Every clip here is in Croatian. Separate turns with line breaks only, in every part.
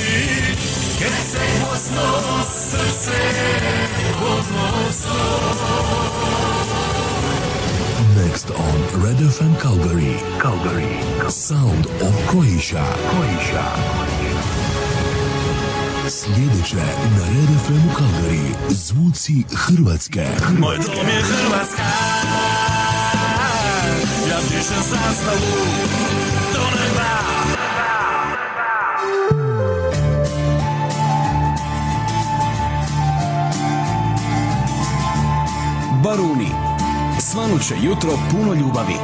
ti
si, kad se posno srce odnosno.
Next on Red FM Calgary. Calgary. Sound of Croatia. Croatia. Sljedeće na Red FM Calgary. Zvuci Hrvatske.
Moj dom je Hrvatska Ja pišem zastavu
Svanuće jutro puno ljubavi.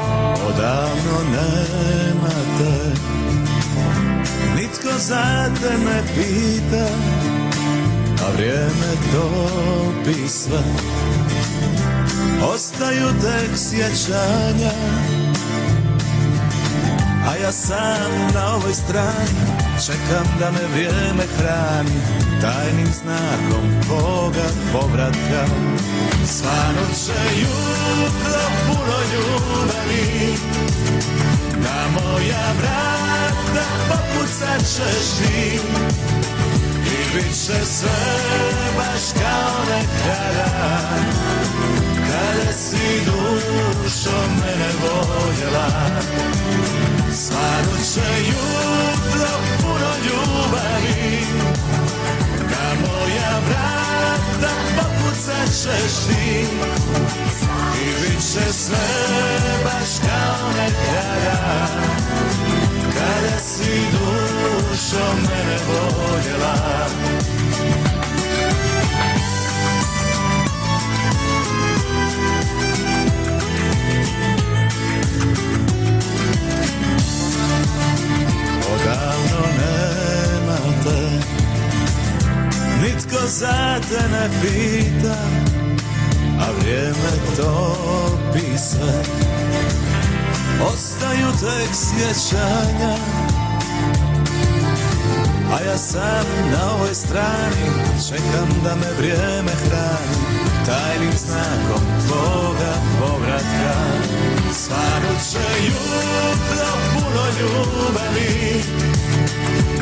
Odavno nema te Nitko za te ne pita A vrijeme topi sve. Ostaju tek sjećanja A ja sam na ovoj strani. Čekam da me vrijeme hrani Tajnim znakom Boga povratka. Svanut će jutro puno ljubavi. Na moja vrata popucat ćeš ti. I bit će sve baš kao nekada. Kada si dušo mene voljela. Svanut će jutro puno ljubavi moja vrata popucat ćeš ti. I bit će sve baš kao nekada. Kada si dušo mene voljela Nitko za te ne pita A vrijeme topi sve Ostaju tek sjećanja A ja sam na ovoj strani Čekam da me vrijeme hrani Tajnim znakom tvoga povratka. Svanut će jutro puno ljubavi.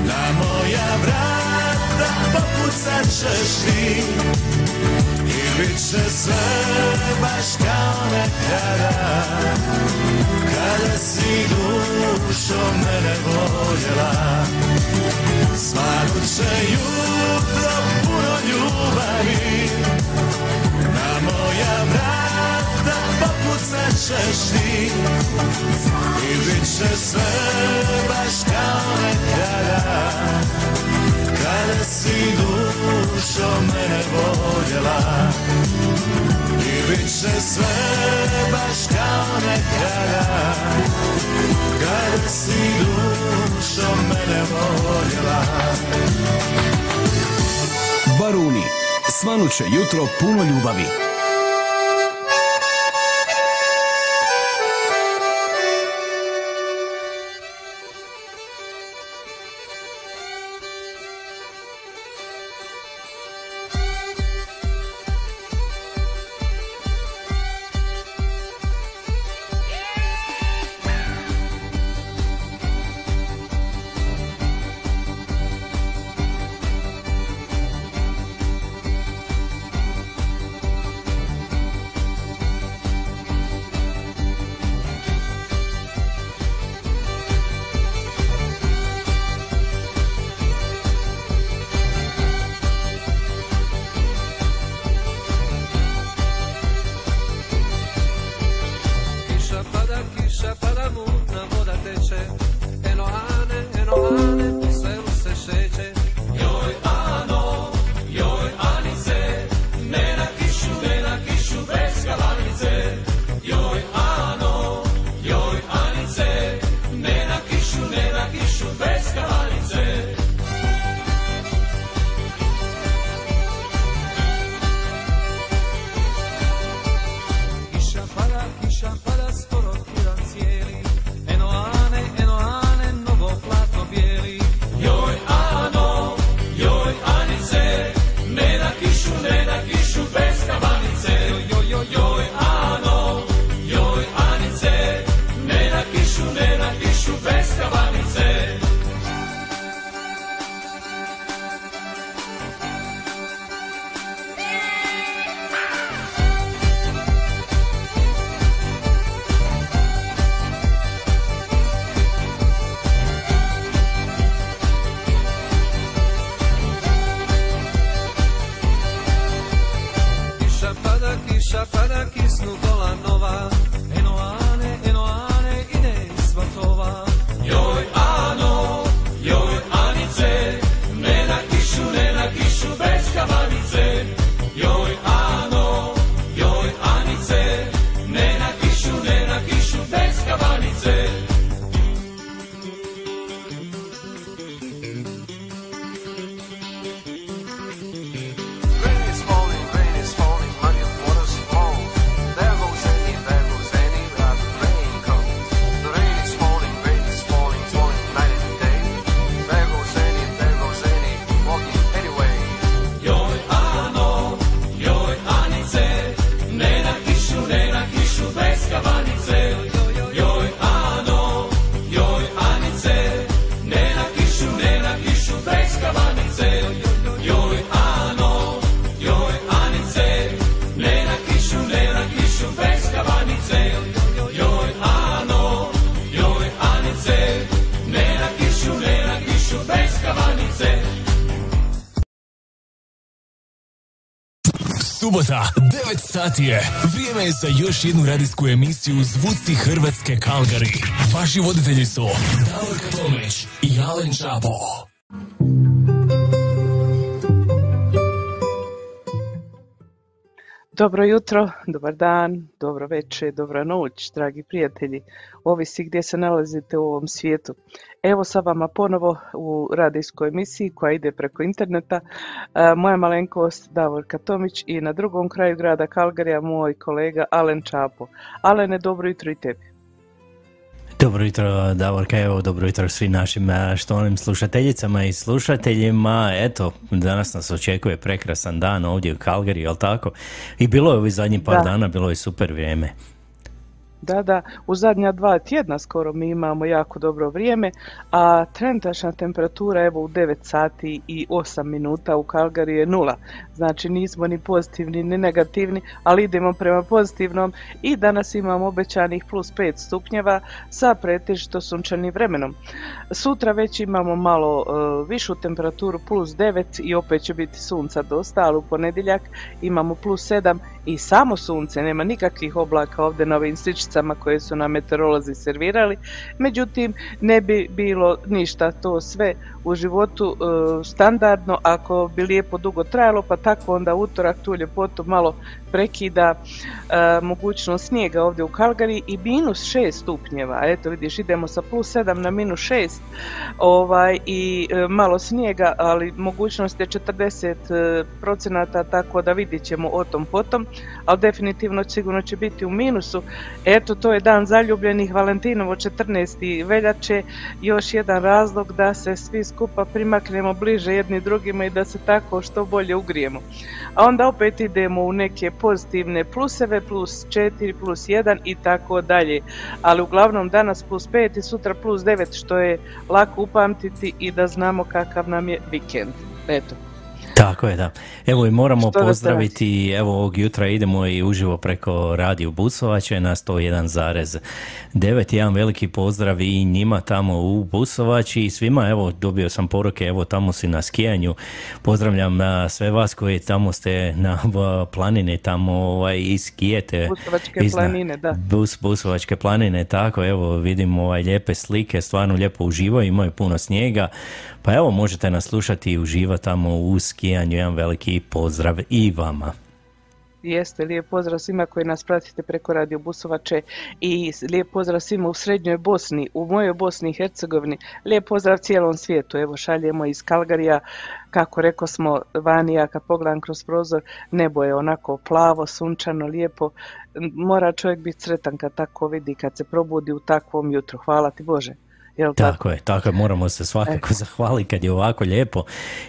Na moja vrata popucat ćeš ti. I bit će sve baš kao nekada. Kada si dušo mene voljela. Svanut će jutro puno ljubavi moja vrata popucat ćeš ti I bit će sve baš kao nekada Kada si dušo mene voljela I bit će sve baš kao nekada Kada si dušo mene voljela
Baruni. Svanuće jutro puno ljubavi.
Subota, 9 sati je. Vrijeme je za još jednu radijsku emisiju Zvuci Hrvatske Kalgari. Vaši voditelji su Davorka Tomić i Alen Čapo.
Dobro jutro, dobar dan, dobro večer, dobra noć, dragi prijatelji. Ovisi gdje se nalazite u ovom svijetu. Evo sa vama ponovo u radijskoj emisiji koja ide preko interneta. E, Moja malenkost Davorka Tomić i na drugom kraju grada Kalgarija moj kolega Alen Čapo. Alene, dobro jutro i tebi.
Dobro jutro, Davorka, evo dobro jutro svim našim a, štovanim slušateljicama i slušateljima. Eto, danas nas očekuje prekrasan dan ovdje u Kalgari, jel tako? I bilo je ovih zadnjih par
Da.
dana, bilo je super vrijeme.
Da, da, u zadnja dva tjedna skoro mi imamo jako dobro vrijeme, a trenutačna temperatura evo u 9 sati i 8 minuta u Kalgari je nula. Znači nismo ni pozitivni ni negativni, ali idemo prema pozitivnom i danas imamo obećanih plus 5 stupnjeva sa pretežito sunčanim vremenom. Sutra već imamo malo e, višu temperaturu plus 9 i opet će biti sunca dosta, ali u ponedjeljak imamo plus 7 i samo sunce, nema nikakvih oblaka ovdje na ovim sličicama koje su nam meteorolozi servirali. Međutim, ne bi bilo ništa to sve u životu e, standardno ako bi lijepo dugo trajalo, pa tako onda utorak tu ljepotu malo prekida e, mogućnost snijega ovdje u Kalgari i minus 6 stupnjeva. Eto vidiš, idemo sa plus 7 na minus 6 ovaj, i e, malo snijega, ali mogućnost je 40 procenata, tako da vidjet ćemo o tom potom, ali definitivno sigurno će biti u minusu. Eto, to je dan zaljubljenih Valentinovo 14. veljače, još jedan razlog da se svi skupa primaknemo bliže jedni drugima i da se tako što bolje ugrijemo. A onda opet idemo u neke pozitivne pluseve, plus 4, plus 1 i tako dalje. Ali uglavnom danas plus 5 i sutra plus 9 što je lako upamtiti i da znamo kakav nam je vikend. Eto.
Tako je, da. Evo i moramo
Što
pozdraviti, evo ovog jutra idemo i uživo preko Radio Busovače na 101,9. Jedan veliki pozdrav i njima tamo u Busovači i svima, evo dobio sam poruke, evo tamo si na skijanju. Pozdravljam na sve vas koji tamo ste na planini, tamo ovaj, i skijete.
Busovačke
Izna-
planine, da.
Bus, Busovačke planine, tako, evo vidim ovaj, lijepe slike, stvarno lijepo uživo, imaju puno snijega. Pa evo, možete nas slušati i uživati tamo u skijanju. Jedan veliki pozdrav i vama.
Jeste, lijep pozdrav svima koji nas pratite preko Radio Busovače i lijep pozdrav svima u Srednjoj Bosni, u mojoj Bosni i Hercegovini, lijep pozdrav cijelom svijetu, evo šaljemo iz Kalgarija, kako reko smo vani, ja kad pogledam kroz prozor, nebo je onako plavo, sunčano, lijepo, mora čovjek biti sretan kad tako vidi, kad se probudi u takvom jutru, hvala ti Bože. Jel tako?
Tako je, tako je, moramo se svakako zahvaliti kad je ovako lijepo.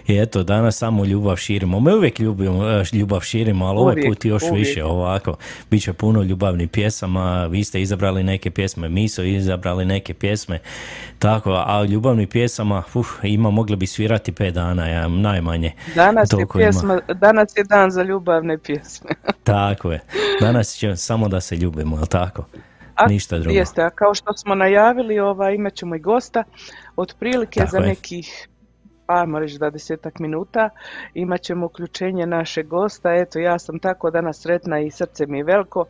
I eto, danas samo ljubav širimo. Mi uvijek ljubimo, e, ljubav širimo, ali ovaj put još
uvijek.
više ovako. Biće puno ljubavnih pjesama, vi ste izabrali neke pjesme, mi su izabrali neke pjesme. Tako, a ljubavnih pjesama, uf, ima, mogli bi svirati pet dana, ja, najmanje.
Danas je,
Toliko ima.
pjesma, danas je dan za ljubavne pjesme.
Tako je. Danas će samo da se ljubimo, jel tako?
A,
Ništa drugo.
Jeste, a kao što smo najavili, ovaj, imat ćemo i gosta, otprilike
Tako
za
je.
nekih, ajmo reći, 20 minuta, imat ćemo uključenje našeg gosta, eto, ja sam tako danas sretna i srce mi je veliko,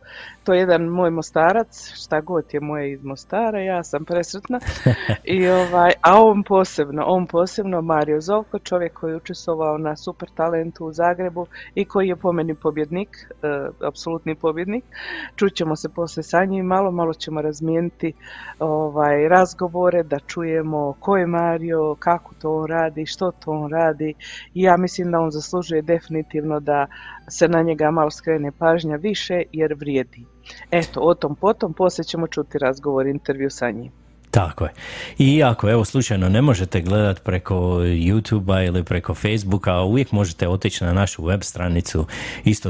to je jedan moj mostarac, šta god je moje iz Mostara, ja sam presretna, I, ovaj, a on posebno, on posebno, Mario Zovko, čovjek koji je učestvovao na Super Talentu u Zagrebu i koji je po meni pobjednik, e, apsolutni pobjednik. Čućemo se poslije sa njim, malo, malo ćemo razmijeniti ovaj, razgovore, da čujemo ko je Mario, kako to on radi, što to on radi. I ja mislim da on zaslužuje definitivno da se na njega malo skrene pažnja više jer vrijedi. Eto, o tom potom, poslije ćemo čuti razgovor, intervju sa njim.
Tako je. I ako evo slučajno ne možete gledati preko youtube ili preko Facebooka, uvijek možete otići na našu web stranicu isto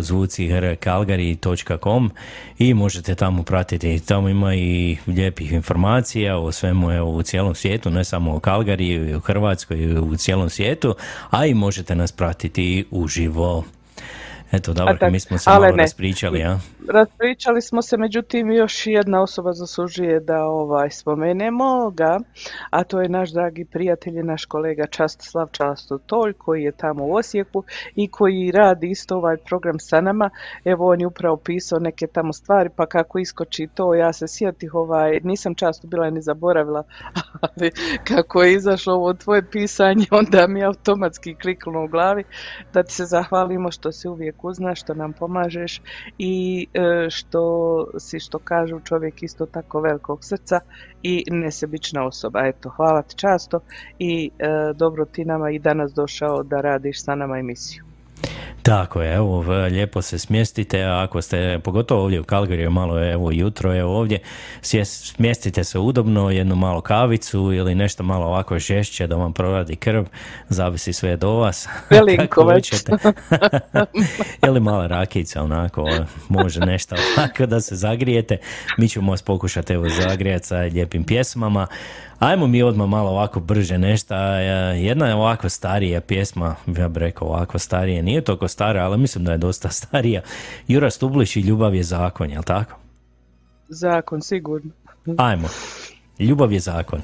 i možete tamo pratiti. Tamo ima i lijepih informacija o svemu evo, u cijelom svijetu, ne samo o Calgary, i u Hrvatskoj, u cijelom svijetu, a i možete nas pratiti uživo. Je to dobré,
tak,
my sme sa
ale ne.
rozpríčali, ja?
Raspričali smo se, međutim još jedna osoba zaslužuje da ovaj spomenemo ga, a to je naš dragi prijatelj naš kolega Častislav Častotolj koji je tamo u Osijeku i koji radi isto ovaj program sa nama. Evo on je upravo pisao neke tamo stvari, pa kako iskoči to, ja se sjetih ovaj, nisam často bila ni zaboravila, ali kako je izašlo ovo tvoje pisanje, onda mi automatski kliknulo u glavi da ti se zahvalimo što si uvijek uz nas, što nam pomažeš i što si, što kažu, čovjek isto tako velikog srca i nesebična osoba. Eto, hvala ti často i e, dobro ti nama i danas došao da radiš sa nama emisiju.
Tako je, evo, lijepo se smjestite, ako ste, pogotovo ovdje u Calgaryu, malo je, evo, jutro je ovdje, smjestite se udobno, jednu malo kavicu ili nešto malo ovako žešće da vam proradi krv, zavisi sve do vas.
Velinko već.
ili mala rakica, onako, može nešto ovako da se zagrijete. Mi ćemo vas pokušati, evo, zagrijati sa lijepim pjesmama. Ajmo mi odmah malo ovako brže nešto. Jedna je ovako starija pjesma, ja bih rekao ovako starije, nije toliko stara, ali mislim da je dosta starija. Jura Stublić i Ljubav je zakon, jel tako?
Zakon, sigurno.
Ajmo. Ljubav je zakon.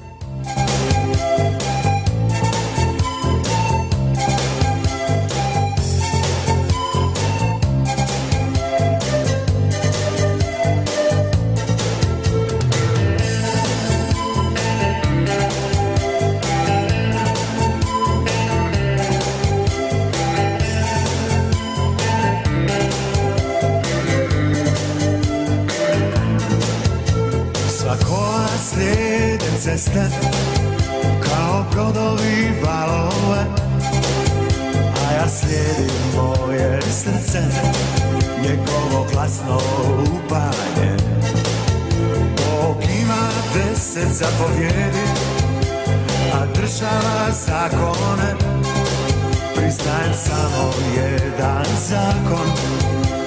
Ceste Kao brodovi valove A ja slijedim moje srce Njegovo glasno lupanje Bog ima deset zapovjedi A država zakone. Priznajem samo jedan zakon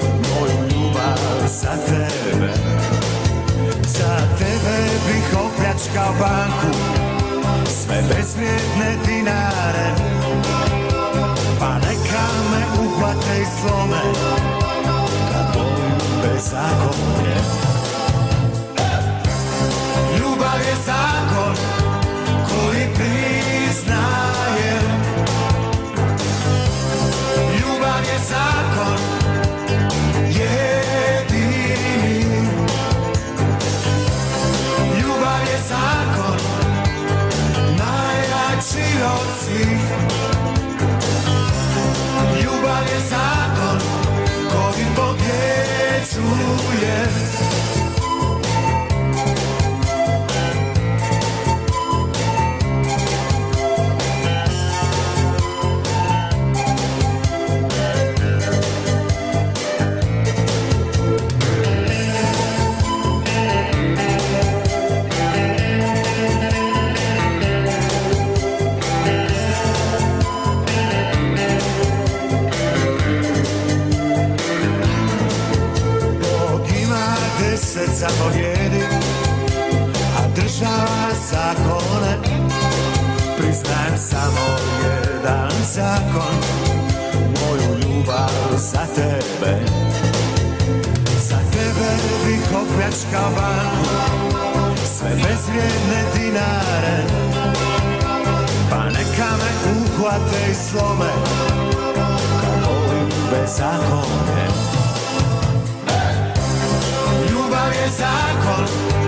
Moju ljubav za tebe opljačkao banku. Sve bezvrijedne dinare. Pa neka
slome. Kad boju bezakonje Ljubav je zakon zakone. Priznajem samo jedan zakon, moju ljubav za tebe. Za tebe bih opljačkao banku, sve bezvrijedne dinare. Pa neka me uhvate i slome, kad volim bezakonje. Ljubav je zakon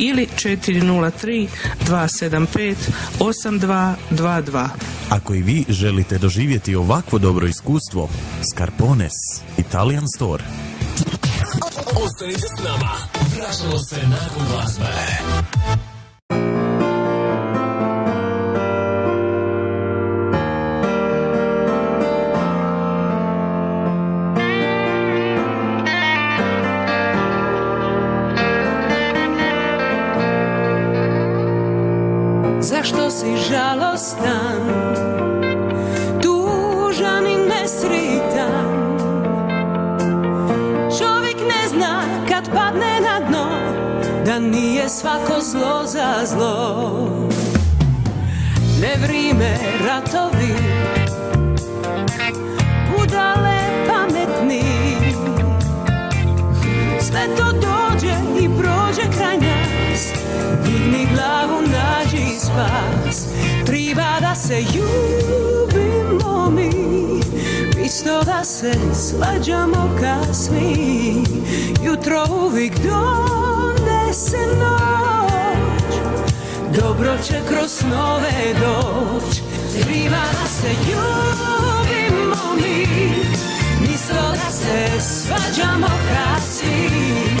ili 403 275 8222.
Ako i vi želite doživjeti ovakvo dobro iskustvo, Scarpones Italian Store.
Ostanite s nama. Vraćamo se nakon glazbe.
Zašto si žalostan, tužan i nesritan? Čovjek ne zna kad padne na dno, da nije svako zlo za zlo. Ne vrime ratovi, budale pametni, sve to dođe i prođe spas. Triba da se ljubimo mi. Isto da se svađamo kasni. Jutro uvijek donese noć. Dobro će kroz snove doć. Triba da se ljubimo mi. Isto da se svađamo kasni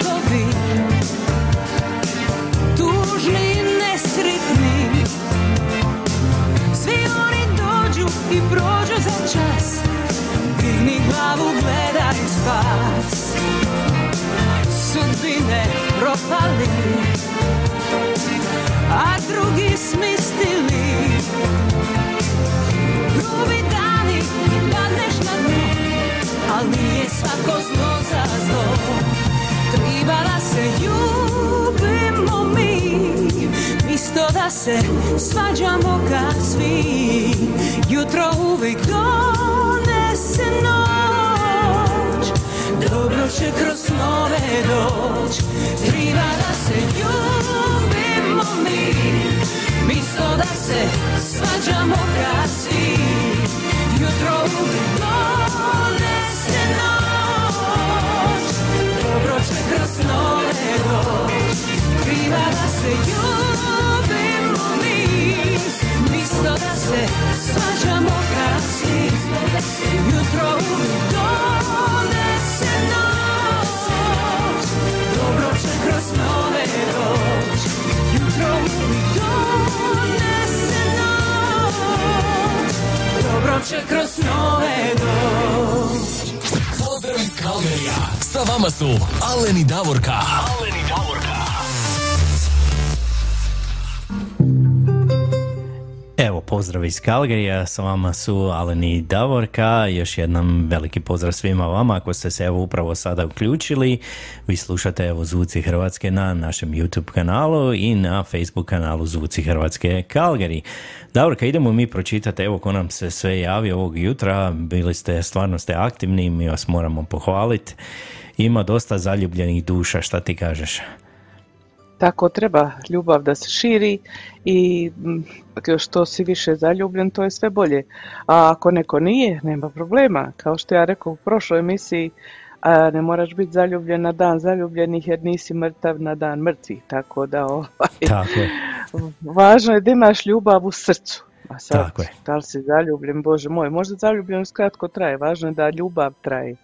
propali a drugi smislili grubi dani padneš na dno Al nije svako zlo za zlo. Triba da se ljubimo mi Isto da se svađamo kad svi. Jutro uvijek donese noć Dobro će kroz snove doć. Triba da se ljubimo mi. Isto da se svađamo kad svi Jutro uvijek donese noć. Dobro će kroz snove doć. Kriva da se ljubimo mi. Isto da se svađamo kad svi Jutro uvijek donese Dobro će kroz snove doć
Pozdrav iz Kalgerija. Sa vama su Alen i Davorka. Alen
pozdrav iz Kalgarija, sa vama su Alen i Davorka, još jednom veliki pozdrav svima vama ako ste se evo upravo sada uključili, vi slušate evo Zvuci Hrvatske na našem YouTube kanalu i na Facebook kanalu Zvuci Hrvatske Kalgari. Davorka, idemo mi pročitati, evo ko nam se sve javi ovog jutra, bili ste, stvarno ste aktivni, mi vas moramo pohvaliti, ima dosta zaljubljenih duša, šta ti kažeš?
Tako treba ljubav da se širi i mm, što si više zaljubljen to je sve bolje. A ako neko nije, nema problema. Kao što ja rekao u prošloj emisiji, a ne moraš biti zaljubljen na dan zaljubljenih jer nisi mrtav na dan mrtvih. Tako da ovaj,
Tako je.
važno je da imaš ljubav u srcu. A sad,
Tako je.
da li si zaljubljen, Bože moj, možda zaljubljenost kratko traje, važno je da ljubav traje.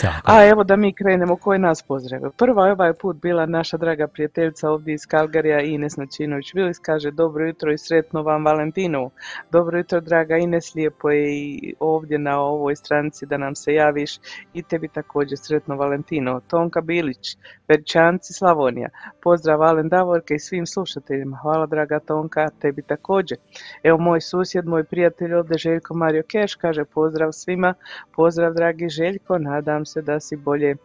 Tako.
A evo da mi krenemo, ko je nas pozdravio. Prva je ovaj put bila naša draga prijateljica ovdje iz Kalgarija, Ines Načinović-Vilis, kaže dobro jutro i sretno vam Valentinu. Dobro jutro draga Ines, lijepo je i ovdje na ovoj stranici da nam se javiš i tebi također sretno Valentino. Tonka Bilić, Perčanci Slavonija, pozdrav Alen Davorke i svim slušateljima. Hvala draga Tonka, tebi također. Evo moj susjed, moj prijatelj ovdje Željko Mario Keš kaže pozdrav svima, pozdrav dragi Željko, nadam se da si bolje,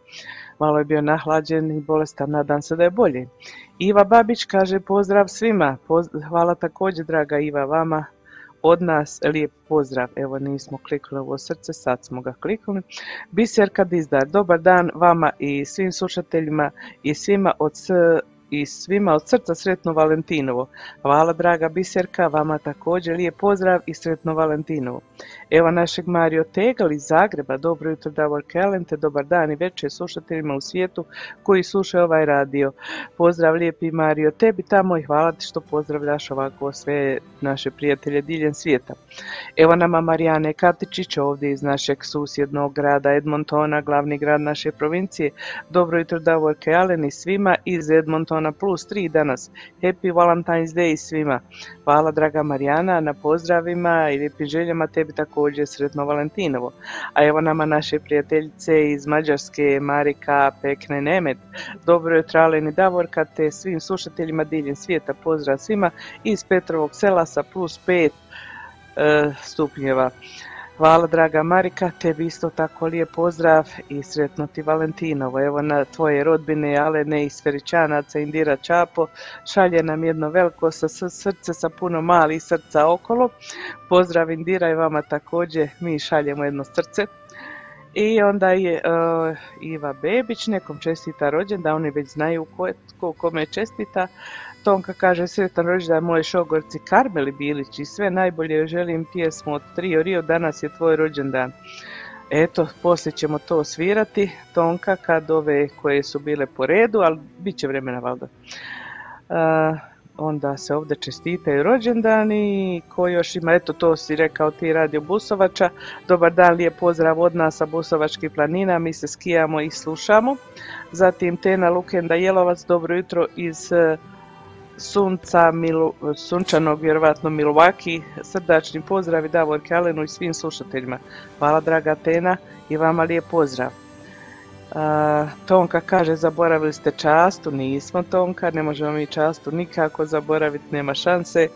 malo je bio nahlađen i bolestan, nadam se da je bolje. Iva Babić kaže pozdrav svima, hvala također draga Iva vama, od nas lijep pozdrav. Evo nismo kliknuli ovo srce, sad smo ga kliknuli. Biserka Dizdar, dobar dan vama i svim slušateljima i svima od i svima od srca sretno Valentinovo. Hvala draga Biserka, vama također lijep pozdrav i sretno Valentinovo. Evo našeg Mario Tegal iz Zagreba, dobro jutro Davor Kelente, dobar dan i večer slušateljima u svijetu koji slušaju ovaj radio. Pozdrav lijepi Mario tebi tamo i hvala ti što pozdravljaš ovako sve naše prijatelje diljem svijeta. Evo nama Marijane Katičić ovdje iz našeg susjednog grada Edmontona, glavni grad naše provincije. Dobro jutro Davor Alen i svima iz Edmontona plus 3 danas. Happy Valentine's Day svima. Hvala draga Marijana na pozdravima i lijepim željama tebi također sretno Valentinovo. A evo nama naše prijateljice iz Mađarske Marika Pekne Nemet. Dobro jutro Alen i Davorka te svim slušateljima diljem svijeta. Pozdrav svima iz Petrovog sela sa plus 5 e, stupnjeva. Hvala draga Marika, tebi isto tako lijep pozdrav i sretno ti Valentinovo. Evo na tvoje rodbine Alene iz Feričanaca, Indira Čapo, šalje nam jedno veliko sa srce sa puno malih srca okolo. Pozdrav Indira i vama također, mi šaljemo jedno srce. I onda je uh, Iva Bebić, nekom čestita rođendan, oni već znaju ko, ko kome čestita. Tonka kaže sretan rođendan moje šogorci Karmeli Bilić i sve najbolje želim pjesmu od Trio Rio, danas je tvoj rođendan. Eto, poslije ćemo to svirati, Tonka, kad ove koje su bile po redu, ali bit će vremena valjda. Uh, onda se ovdje čestitaju rođendani, ko još ima, eto to si rekao ti radio Busovača, dobar dan, lijep pozdrav od nas sa Busovačkih planina, mi se skijamo i slušamo. Zatim Tena Lukenda Jelovac, dobro jutro iz sunca, Milu, sunčanog vjerovatno Milwaukee, srdačni pozdrav i Davor Kalenu i svim slušateljima. Hvala draga Tena i vama lijep pozdrav. A, Tonka kaže zaboravili ste častu, nismo Tonka, ne možemo mi častu nikako zaboraviti, nema šanse,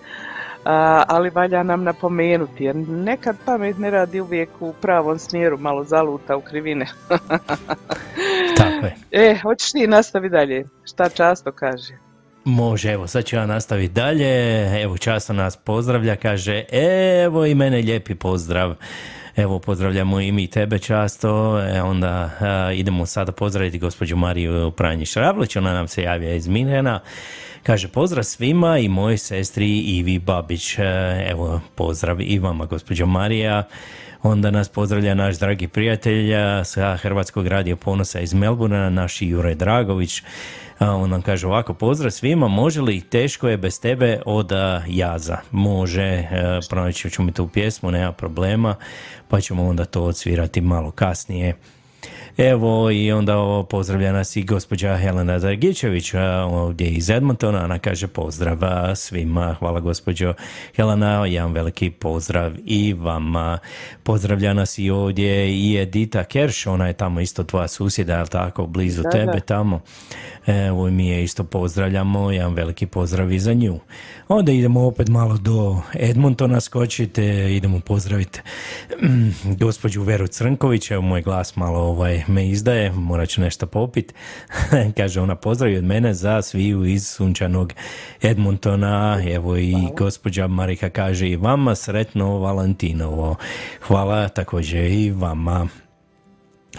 A, ali valja nam napomenuti jer nekad pamet ne radi uvijek u pravom smjeru, malo zaluta u krivine.
Tako je.
e, hoćeš ti nastavi dalje, šta často kaže?
Može, evo sad ću ja nastaviti dalje. Evo často nas pozdravlja, kaže evo i mene lijepi pozdrav. Evo pozdravljamo i mi tebe často, e, onda a, idemo sada pozdraviti gospođu Mariju Pranjiš Ravlić, ona nam se javlja iz Minhena. Kaže pozdrav svima i mojoj sestri Ivi Babić. E, Evo pozdrav i vama gospođo Marija. Onda nas pozdravlja naš dragi prijatelj a, sa Hrvatskog radija ponosa iz Melbourna, naš Jure Dragović. On nam kaže ovako, pozdrav svima, može li teško je bez tebe od a, jaza? Može, e, pronaći ću mi tu pjesmu, nema problema, pa ćemo onda to odsvirati malo kasnije. Evo i onda ovo pozdravlja nas i gospođa Helena Dragičević ovdje iz Edmontona. Ona kaže pozdrav svima. Hvala gospođo Helena. Jedan veliki pozdrav i vama. Pozdravlja nas i ovdje i Edita Kerš. Ona je tamo isto tvoja susjeda, ali tako, blizu
Da,
tebe
da.
tamo. Evo mi je isto pozdravljamo. Jedan veliki pozdrav i za nju. Onda idemo opet malo do Edmontona skočite. Idemo pozdraviti mm, gospođu Veru Crnković. Evo moj glas malo ovaj, me izdaje. Morat ću nešto popit. Kaže ona pozdravi od mene za sviju iz sunčanog Edmontona. Evo i gospođa Marika kaže i vama sretno Valentinovo. Hvala također i vama.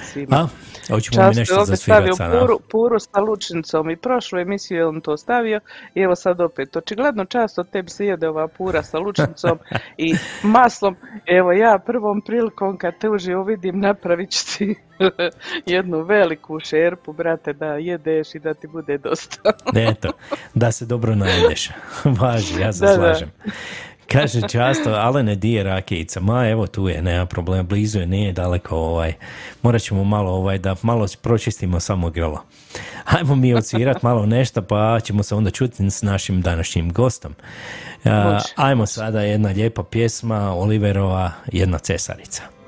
Svima.
A, hoćemo mi nešto
ovdje stavio puru, puru sa lučnicom i prošlu emisiju je on to stavio i evo sad opet. Očigledno často tebi se jede ova pura sa lučnicom i maslom. Evo ja prvom prilikom kad te uživo vidim napravit ću ti jednu veliku šerpu, brate, da jedeš i da ti bude dosta.
Eto, da se dobro najedeš. Važi, ja se
Da, da.
Kaže často, ale ne dije rakijica. Ma evo tu je, nema problema, blizu je, nije daleko ovaj. Morat ćemo malo ovaj, da malo pročistimo samo grlo. Hajmo mi odsvirat malo nešto, pa ćemo se onda čuti s našim današnjim gostom.
Može.
ajmo sada jedna lijepa pjesma Oliverova, jedna cesarica.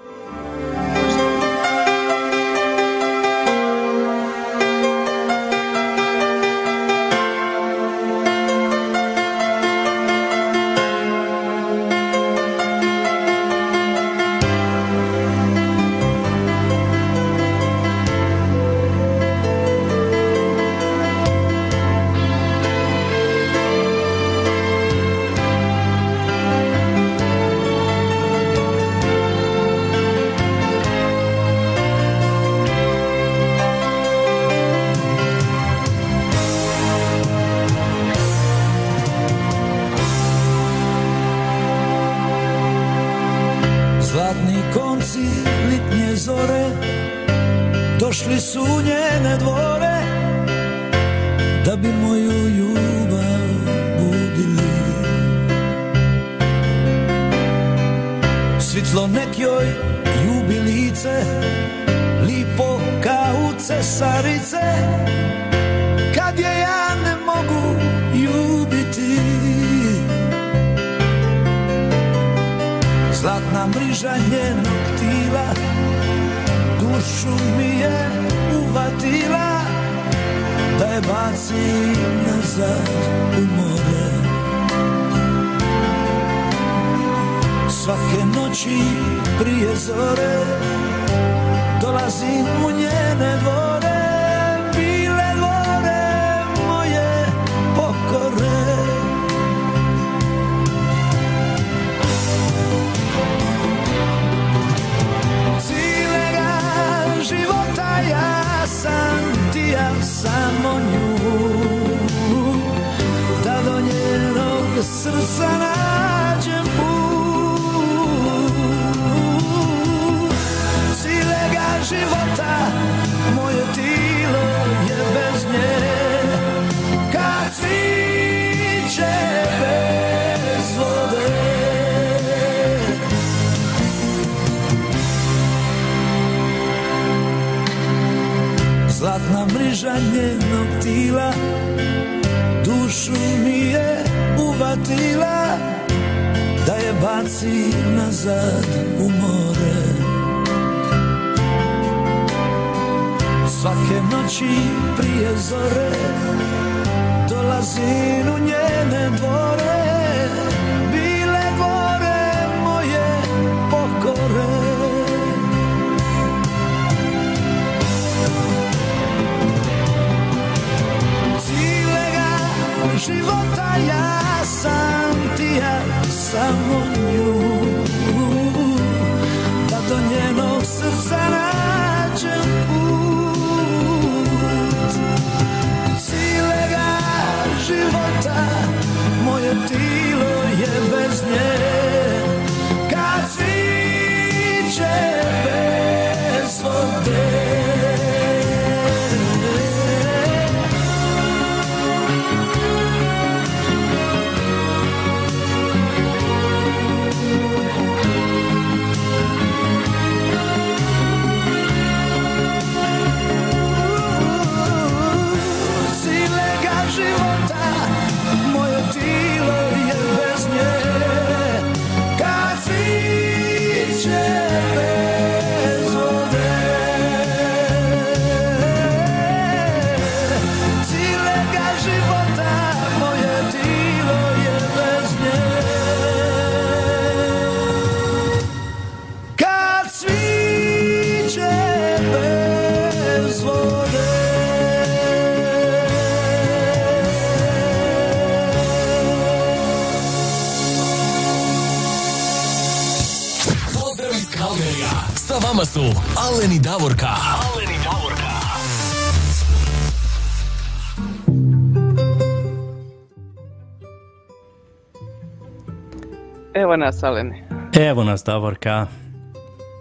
Evo nas, Alene.
Evo nas Davorka.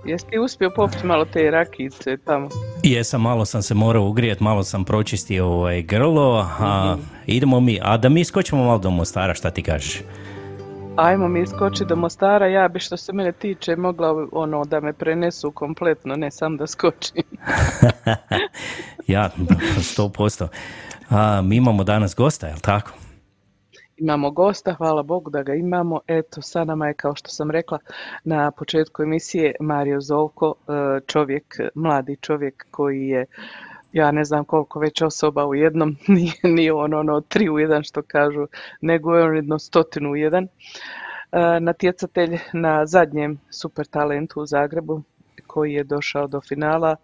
Jesi ti uspio popiti malo te rakice tamo?
Jesam, malo sam se morao ugrijet, malo sam pročistio ovaj grlo, a idemo mi, a da mi skočimo malo do Mostara, šta ti kažeš?
Ajmo mi skoči do Mostara, ja bi što se mene tiče mogla ono da me prenesu kompletno, ne sam da skočim.
Ja, sto posto. A, mi imamo danas gosta, jel tako?
Imamo gosta, hvala Bogu da ga imamo. Eto, sa nama je, kao što sam rekla na početku emisije, Mario Zovko, e, čovjek, mladi čovjek koji je, ja ne znam koliko već osoba u jednom, nije, nije on ono tri u jedan što kažu, nego je on jedno stotinu u jedan. E, Natjecatelj na zadnjem super talentu u Zagrebu koji je došao do finala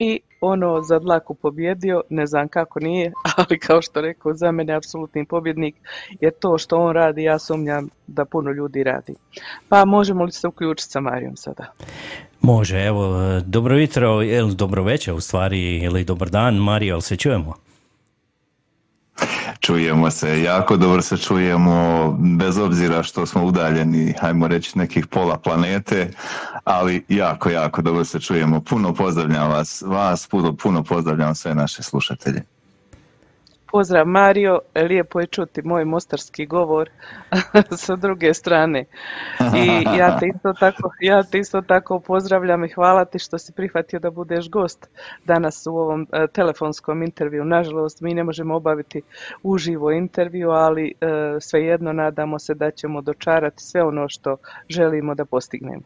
i ono za dlaku pobjedio, ne znam kako nije, ali kao što rekao, za mene je apsolutni pobjednik, jer to što on radi, ja sumnjam da puno ljudi radi. Pa možemo li se uključiti sa Marijom sada?
Može, evo, dobro jutro, ili dobro večer u stvari, ili dobar dan, Mario, jel se čujemo?
Čujemo se, jako dobro se čujemo, bez obzira što smo udaljeni, hajmo reći, nekih pola planete, ali jako, jako dobro se čujemo. Puno pozdravljam vas, vas, puno, puno pozdravljam sve naše slušatelje.
Pozdrav Mario, lijepo je čuti moj mostarski govor sa druge strane. I ja te isto tako, ja te isto tako pozdravljam i hvala ti što si prihvatio da budeš gost danas u ovom e, telefonskom intervju. Nažalost, mi ne možemo obaviti uživo intervju, ali e, svejedno nadamo se da ćemo dočarati sve ono što želimo da postignemo.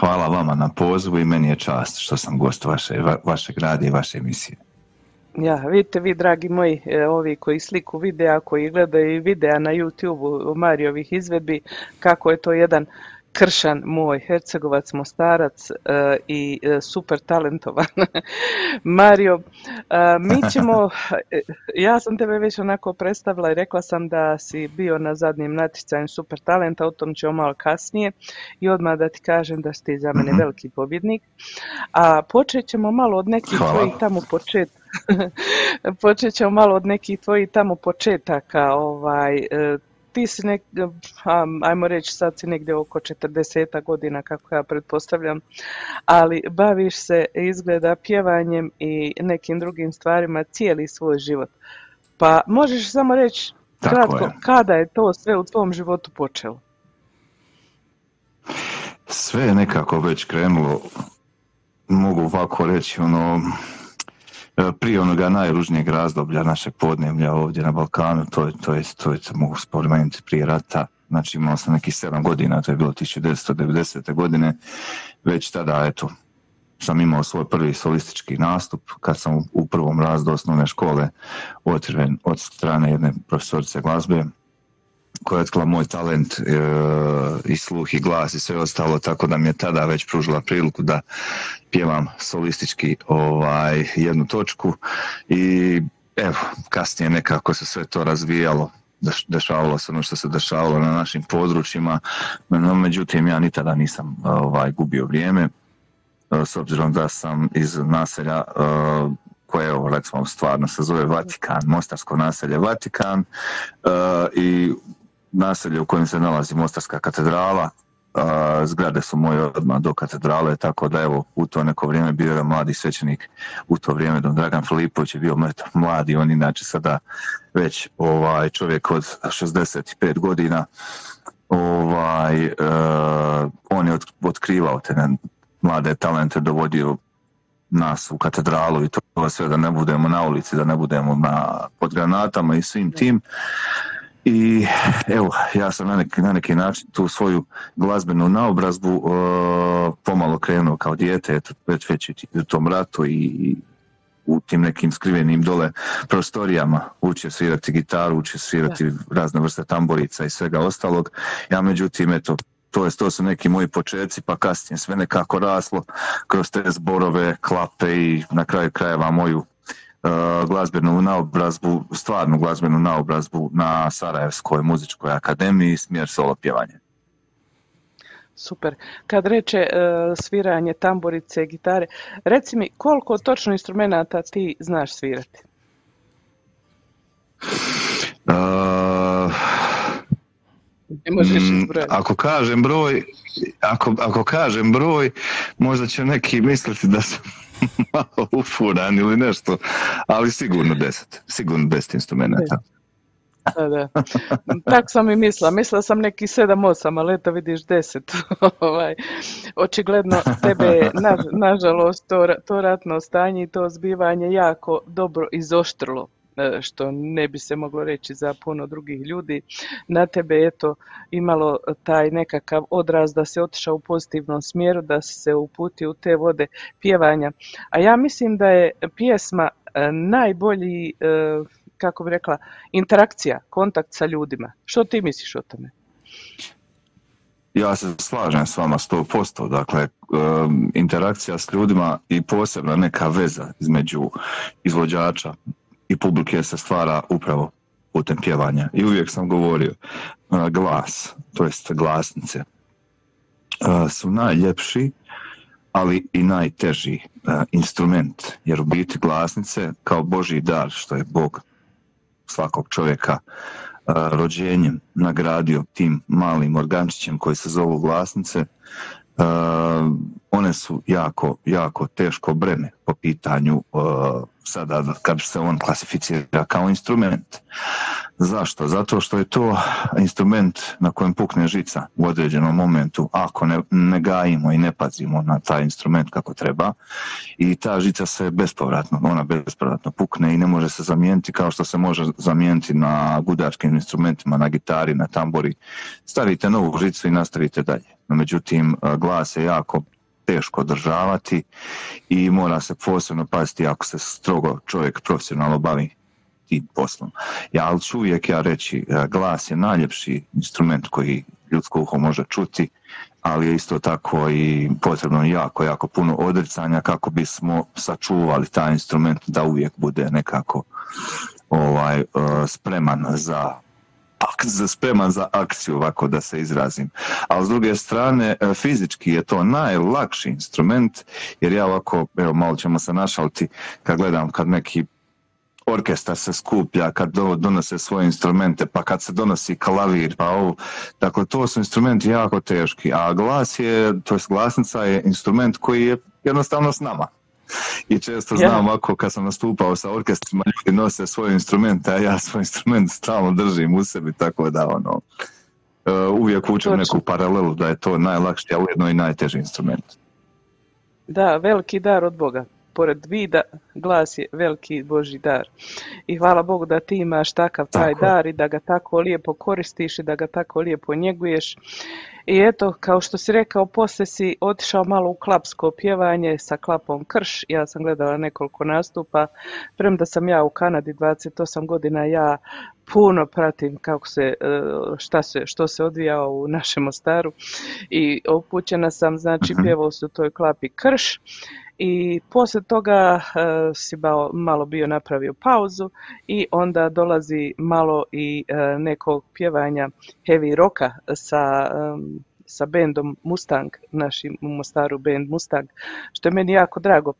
Hvala vama na pozivu i meni je čast što sam gost vaše, va- vašeg rada i vaše emisije.
Ja, vidite vi, dragi moji, e, ovi koji sliku videa, koji gledaju i videa na YouTube-u Marijovih izvedbi, kako je to jedan kršan moj, hercegovac, mostarac e, i e, super talentovan. Mario, mi ćemo, ja sam tebe već onako predstavila i rekla sam da si bio na zadnjem natjecanju super talenta, o tom ćemo malo kasnije i odmah da ti kažem da si ti za mene
Mhm.
veliki pobjednik. A počet ćemo malo od nekih tvojih tamo počet, počet ćemo malo od nekih tvojih tamo početaka, ovaj, e, ti si nek, ajmo reći sad si negdje oko 40 godina kako ja pretpostavljam, ali baviš se izgleda pjevanjem i nekim drugim stvarima cijeli svoj život. Pa možeš samo reći kratko
je.
kada je to sve u tvom životu počelo?
Sve je nekako već krenulo, mogu ovako reći, ono, prije onoga najružnijeg razdoblja našeg podneblja ovdje na Balkanu, to je, to je, to je, mogu spomenuti prije rata, znači imao sam nekih sedam godina, to je bilo 1990. godine, već tada, eto, sam imao svoj prvi solistički nastup kad sam u- prvom razdu osnovne škole otkriven od strane jedne profesorice glazbe koja je otkrila moj talent e, i sluh i glas i sve ostalo, tako da mi je tada već pružila priliku da pjevam solistički ovaj, jednu točku. I evo, kasnije nekako se sve to razvijalo, deš- dešavalo se ono što se dešavalo na našim područjima, no međutim ja ni tada nisam ovaj, gubio vrijeme, e, s obzirom da sam iz naselja e, koje evo recimo stvarno se zove Vatikan, Mostarsko naselje Vatikan i naselje u kojem se nalazi Mostarska katedrala, a, zgrade su moje odmah do katedrale, tako da evo u to neko vrijeme bio je mladi svećenik, u to vrijeme Don Dragan Filipović je bio mrtav mladi, on inače sada već ovaj čovjek od 65 godina, ovaj, e, on je ot- otkrivao te ne- mlade talente, dovodio nas u katedralu i to sve da ne budemo na ulici, da ne budemo na, pod granatama i svim tim. I evo, ja sam na neki, na neki način tu svoju glazbenu naobrazbu e, pomalo krenuo kao dijete, eto, već, već u tom ratu i u tim nekim skrivenim dole prostorijama učio svirati gitaru, učio svirati razne vrste tamborica i svega ostalog. Ja međutim, eto, to, je, to su neki moji početci, pa kasnije sve nekako raslo kroz te zborove, klape i na kraju krajeva moju uh, glazbenu naobrazbu, stvarnu glazbenu naobrazbu na Sarajevskoj muzičkoj akademiji, smjer solo pjevanje.
Super. Kad reče e, sviranje tamborice, gitare, reci mi koliko točno instrumenata ti znaš svirati?
Uh,
Ne možeš
mm, ako kažem broj, ako, ako kažem broj, možda će neki misliti da sam malo ufuran ili nešto, ali sigurno deset, sigurno deset instrumenta.
Da, da. Tak sam i mislila. Mislila sam neki 7-8, ali eto vidiš 10. ovaj, očigledno tebe je, na, nažalost, to, ra- to ratno stanje i to zbivanje jako dobro izoštrilo e, što ne bi se moglo reći za puno drugih ljudi. Na tebe eto imalo taj nekakav odraz da se otišao u pozitivnom smjeru, da se uputio u te vode pjevanja. A ja mislim da je pjesma e, najbolji, e, kako bi rekla, interakcija, kontakt sa ljudima. Što ti misliš o tome?
Ja se slažem s vama 100%, dakle interakcija s ljudima i posebna neka veza između izvođača i publike se stvara upravo putem pjevanja. I uvijek sam govorio, uh, glas, to jest glasnice, uh, su najljepši, ali i najteži uh, instrument, jer u biti glasnice kao Božji dar, što je Bog svakog čovjeka rođenjem nagradio tim malim organčićem koji se zovu glasnice, one su jako, jako teško breme po pitanju uh, sada kad se on klasificira kao instrument. Zašto? Zato što je to instrument na kojem pukne žica u određenom momentu ako ne, ne gajimo i ne pazimo na taj instrument kako treba i ta žica se bespovratno, ona bespovratno pukne i ne može se zamijeniti kao što se može zamijeniti na gudačkim instrumentima, na gitari, na tambori. Stavite novu žicu i nastavite dalje. No, međutim, glas je jako teško održavati i mora se posebno paziti ako se strogo čovjek profesionalno bavi tim poslom. Ja, ali ću uvijek ja reći, e, glas je najljepši instrument koji ljudsko uho može čuti, ali je isto tako i potrebno jako, jako puno odricanja kako bismo sačuvali taj instrument da uvijek bude nekako ovaj, e, spreman za spreman za akciju, ovako da se izrazim. Ali s druge strane, e, fizički je to najlakši instrument, jer ja ovako, evo malo ćemo se našaliti, kad gledam kad neki orkestar se skuplja, kad do- donose svoje instrumente, pa kad se donosi klavir, pa ovo, dakle to su instrumenti jako teški, a glas je, to jest glasnica je instrument koji je jednostavno s nama. I često
Ja.
znam ovako kad sam nastupao sa orkestrima, ljudi nose svoje instrumente, a ja svoj instrument stalno držim u sebi, tako da ono, e, uvijek učim neku paralelu da je to najlakši, a ujedno i najteži instrument.
Da, veliki dar od Boga. Pored vida, glas je veliki Boži dar. I hvala Bogu da ti imaš takav taj
Tako
dar i da ga tako lijepo koristiš i da ga tako lijepo njeguješ. I eto, kao što si rekao, poslije si otišao malo u klapsko pjevanje sa klapom Krš. Ja sam gledala nekoliko nastupa. Premda sam ja u Kanadi 28 godina, ja puno pratim kako se, e, šta se, što se odvija u našem Mostaru i upućena sam, znači pjevao su u toj klapi Krš i poslije toga e, si bao- malo bio napravio pauzu i onda dolazi malo i e, nekog pjevanja heavy roka sa sa bendom Mustang, našim u Mostaru band Mustang, što je meni jako drago.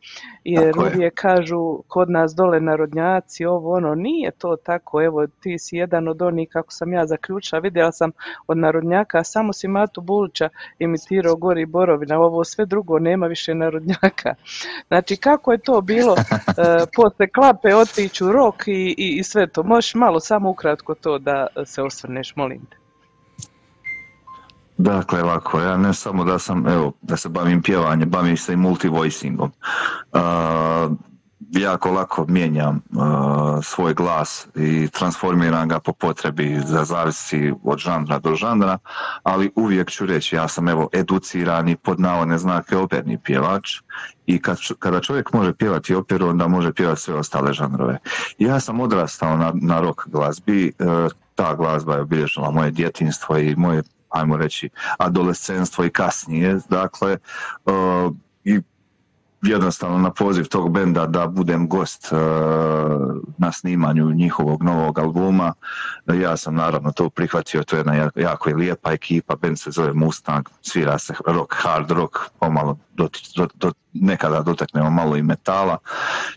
Jer
Tako je.
kažu kod nas dole narodnjaci, ovo ono, nije to tako, evo ti si jedan od onih, kako sam ja zaključila, vidjela sam od narodnjaka, samo si Matu Bulića imitirao Gori Borovina, ovo sve drugo nema više narodnjaka. Znači kako je to bilo e, posle klape otići u rok i, i, i sve to? Možeš malo samo ukratko to da se osvrneš, molim te.
Dakle, ovako, ja ne samo da sam, evo, da se bavim pjevanjem, bavim se i multivoicingom. Uh, jako lako mijenjam uh, svoj glas i transformiram ga po potrebi, za zavisi od žanra do žanra, ali uvijek ću reći, ja sam evo educirani pod navodne znake operni pjevač i kad, kada čovjek može pjevati operu, onda može pjevati sve ostale žanrove. Ja sam odrastao na, na rock glazbi, uh, ta glazba je obilježila moje djetinstvo i moje ajmo reći, adolescenstvo i kasnije, dakle, uh, i jednostavno na poziv tog benda da budem gost uh, na snimanju njihovog novog albuma, ja sam naravno to prihvatio, to je jedna jako, jako je lijepa ekipa, bend se zove Mustang, svira se rock, hard rock, pomalo dotič, do, do, nekada dotaknemo malo i metala.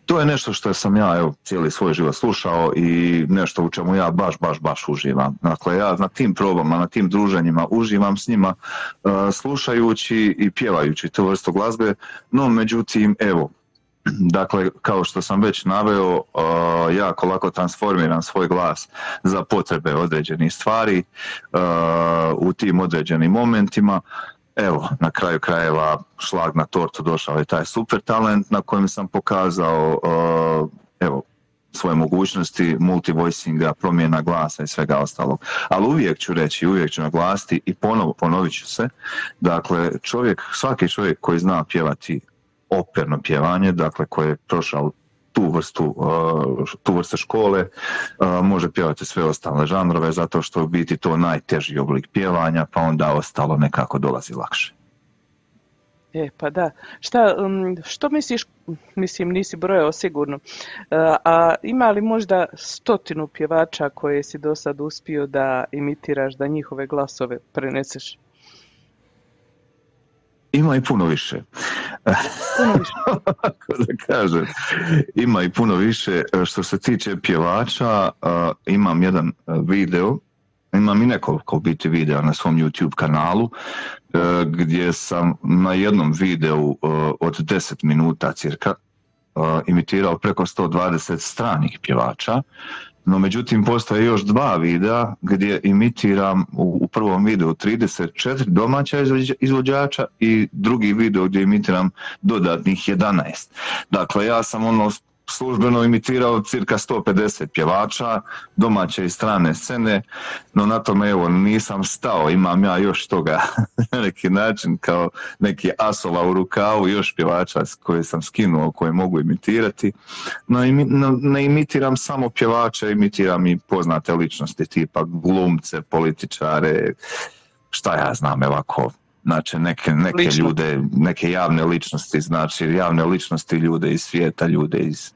To je nešto što sam ja evo, cijeli svoj život slušao i nešto u čemu ja baš, baš, baš uživam. Dakle, ja na tim probama, na tim druženjima uživam s njima, uh, slušajući i pjevajući tu vrstu glazbe, no međutim, evo, Dakle, kao što sam već naveo, uh, jako lako transformiram svoj glas za potrebe određenih stvari uh, u tim određenim momentima. Evo, na kraju krajeva šlag na tortu došao je taj super talent na kojem sam pokazao uh, evo, svoje mogućnosti multivoicinga, promjena glasa i svega ostalog. Ali uvijek ću reći, uvijek ću naglasiti i ponovo ponovit ću se, dakle čovjek, svaki čovjek koji zna pjevati operno pjevanje, dakle koji je prošao tu vrstu, uh, tu vrstu škole, uh, može pjevati sve ostale žanrove zato što u biti to najteži oblik pjevanja, pa onda ostalo nekako dolazi lakše.
E, pa da. Šta, što misliš, mislim nisi brojao sigurno, a, a ima li možda stotinu pjevača koje si do sad uspio da imitiraš, da njihove glasove preneseš?
Ima i puno više.
Puno više.
Kako da kažem, ima i puno više. Što se tiče pjevača, a, imam jedan a, video, imam i nekoliko biti videa na svom YouTube kanalu, e, gdje sam na jednom videu e, od 10 minuta cirka e, imitirao preko 120 stranih pjevača, no međutim postoje još dva videa gdje imitiram u, prvom videu 34 domaća izvođa- izvođača i drugi video gdje imitiram dodatnih 11. Dakle, ja sam ono službeno imitirao cirka 150 pjevača, domaće i strane scene, no na tome evo nisam stao, imam ja još toga na neki način kao neki asova u rukavu, još pjevača koje sam skinuo, koje mogu imitirati, no, imi- no, ne imitiram samo pjevače, imitiram i poznate ličnosti tipa glumce, političare, šta ja znam, evo ako Znači neke, neke
Lično.
ljude, neke javne ličnosti, znači javne ličnosti ljude iz svijeta, ljude iz,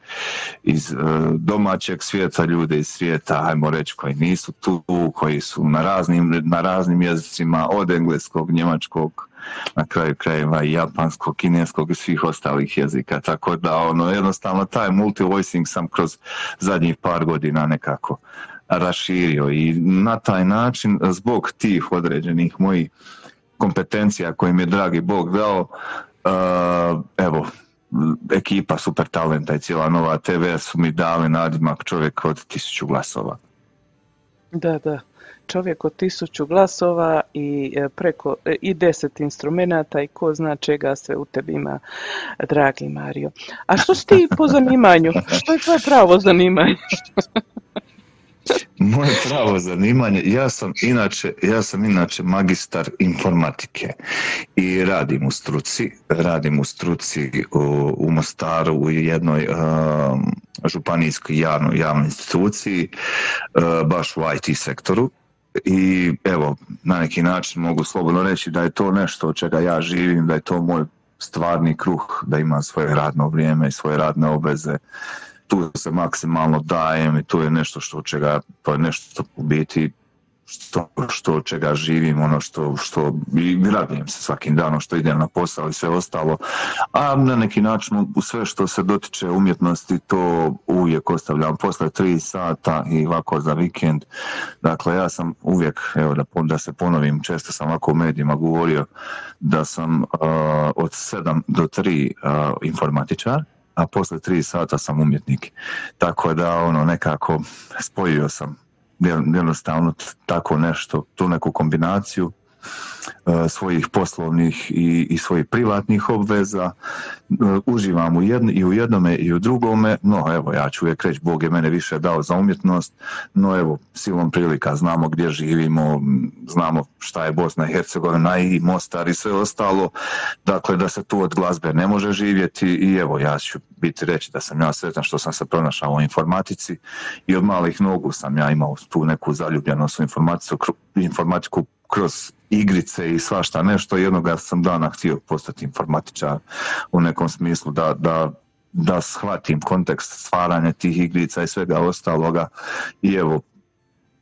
iz e, domaćeg svijeta, ljude iz svijeta, ajmo reći, koji nisu tu, koji su na raznim, na raznim jezicima, od engleskog, njemačkog, na kraju krajeva i japanskog, kineskog i svih ostalih jezika. Tako da ono, jednostavno taj multivoicing sam kroz zadnjih par godina nekako raširio i na taj način zbog tih određenih mojih kompetencija koje mi je dragi Bog dao, uh, evo, ekipa Super Talenta i cijela Nova TV su mi dali nadimak čovjek od tisuću glasova.
Da, da. Čovjek od tisuću glasova i e, preko e, i deset instrumenata i ko zna čega sve u tebi ima, dragi Mario. A što si ti po zanimanju? Što je tvoje pravo zanimanje?
Moje pravo zanimanje, ja sam inače, ja sam inače magistar informatike i radim u struci, radim u struci u, u Mostaru u jednoj um, županijskoj javnoj, javnoj instituciji, uh, baš u IT sektoru. I evo, na neki način mogu slobodno reći da je to nešto od čega ja živim, da je to moj stvarni kruh, da imam svoje radno vrijeme i svoje radne obveze tu se maksimalno dajem i to je nešto što čega, je nešto u biti što, što čega živim, ono što, što i radujem se svakim danom što idem na posao i sve ostalo, a na neki način u sve što se dotiče umjetnosti to uvijek ostavljam posle tri sata i ovako za vikend. Dakle, ja sam uvijek, evo da, da se ponovim, često sam ovako u medijima govorio da sam uh, od 7 do 3 uh, informatičar, a posle tri sata sam umjetnik. Tako da ono nekako spojio sam jednostavno tako nešto, tu neku kombinaciju svojih poslovnih i, i svojih privatnih obveza. E, uživam u jedn, i u jednome i u drugome, no evo ja ću uvijek reći Bog je mene više dao za umjetnost, no evo silom prilika znamo gdje živimo, znamo šta je Bosna i Hercegovina i Mostar i sve ostalo, dakle da se tu od glazbe ne može živjeti i evo ja ću biti reći da sam ja sretan što sam se pronašao u informatici i od malih nogu sam ja imao tu neku zaljubljenost u informatiku kroz igrice i svašta nešto. Jednoga sam dana htio postati informatičar u nekom smislu da, da, da shvatim kontekst stvaranja tih igrica i svega ostaloga i evo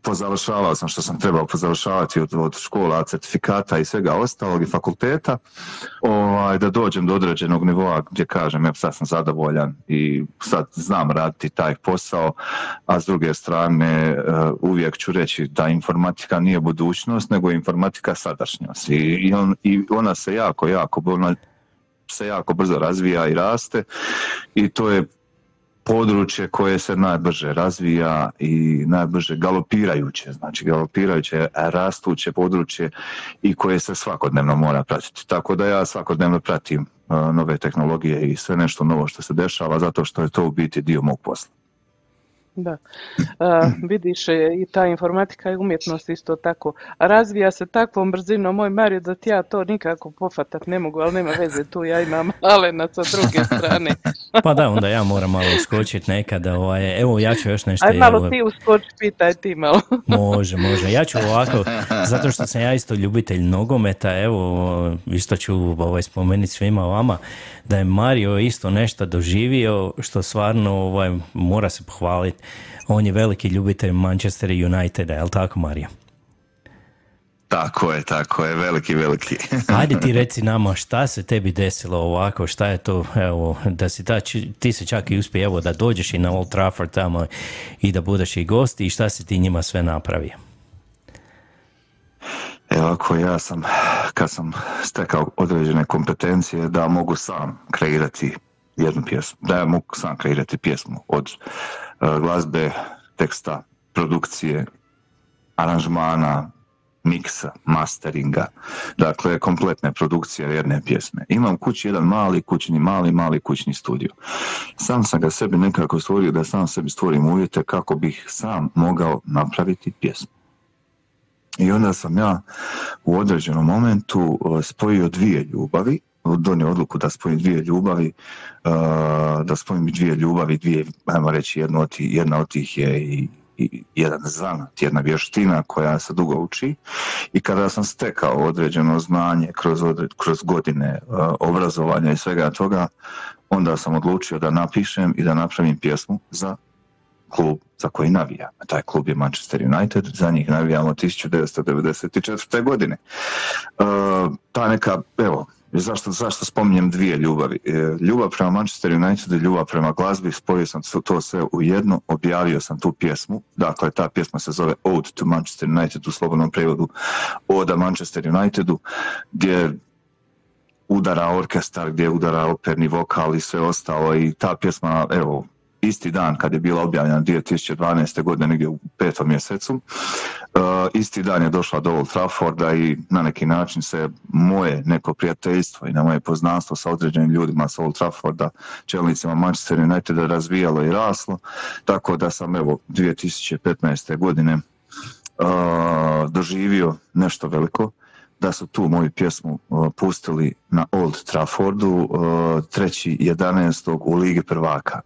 pozavršavao sam što sam trebao pozavršavati od, od škola, certifikata i svega ostalog i fakulteta, ovaj, da dođem do određenog nivoa gdje kažem, evo sad sam zadovoljan i sad znam raditi taj posao, a s druge strane eh, uvijek ću reći da informatika nije budućnost, nego informatika sadašnjost. I, i, on, i ona se jako, jako, ona se jako brzo razvija i raste i to je područje koje se najbrže razvija i najbrže galopirajuće, znači galopirajuće, rastuće područje i koje se svakodnevno mora pratiti. Tako da ja svakodnevno pratim uh, nove tehnologije i sve nešto novo što se dešava zato što je to u biti dio mog posla.
Da. A, vidiš, e, i ta informatika i umjetnost isto tako razvija se takvom brzinom, moj Mario, da ti ja to nikako pofatat ne mogu, ali nema veze, tu ja imam Alena sa druge strane.
Pa da, onda ja moram malo uskočiti nekada. Ovaj, evo, ja ću još nešto...
Aj malo
evo,
ti uskoči, pitaj ti malo.
Može, može. Ja ću ovako, zato što sam ja isto ljubitelj nogometa, evo, isto ću ovaj, spomenuti svima vama da je Mario isto nešto doživio što stvarno ovaj, mora se pohvaliti. On je veliki ljubitelj Manchester Uniteda, je li tako Mario?
Tako je, tako je, veliki, veliki.
Ajde ti reci nama šta se tebi desilo ovako, šta je to, evo, da si ta, ti se čak i uspije, evo, da dođeš i na Old Trafford tamo i da budeš i gost i šta si ti njima sve napravio?
Evo ako ja sam, kad sam stekao određene kompetencije da mogu sam kreirati jednu pjesmu, da ja mogu sam kreirati pjesmu od uh, glazbe, teksta, produkcije, aranžmana, miksa, masteringa, dakle kompletne produkcije jedne pjesme. Imam kući jedan mali kućni, mali, mali kućni studio. Sam sam ga sebi nekako stvorio da sam sebi stvorim uvjete kako bih sam mogao napraviti pjesmu. I onda sam ja u određenom momentu uh, spojio dvije ljubavi, donio odluku da spojim dvije ljubavi, uh, da spojim dvije ljubavi, dvije, ajmo reći, jedno od tih, jedna od tih je i, i jedan zanat, jedna vještina koja se dugo uči i kada sam stekao određeno znanje kroz, kroz godine uh, obrazovanja i svega toga, onda sam odlučio da napišem i da napravim pjesmu za klub za koji navija. A taj klub je Manchester United, za njih navijamo 1994. godine. E, ta neka, evo, zašto, zašto spominjem dvije ljubavi? E, ljubav prema Manchester United i ljubav prema glazbi, spojio sam to sve u jedno, objavio sam tu pjesmu, dakle ta pjesma se zove Ode to Manchester United u slobodnom prevodu Oda Manchester Unitedu, gdje udara orkestar, gdje udara operni vokal i sve ostalo i ta pjesma, evo, isti dan kad je bila objavljena 2012. godine negdje u petom mjesecu, uh, isti dan je došla do Old Trafforda i na neki način se moje neko prijateljstvo i na moje poznanstvo sa određenim ljudima sa Old Trafforda, čelnicima Manchester Uniteda razvijalo i raslo, tako da sam evo 2015. godine uh, doživio nešto veliko, da su tu moju pjesmu uh, pustili na Old Traffordu uh, 3.11. u Ligi prvaka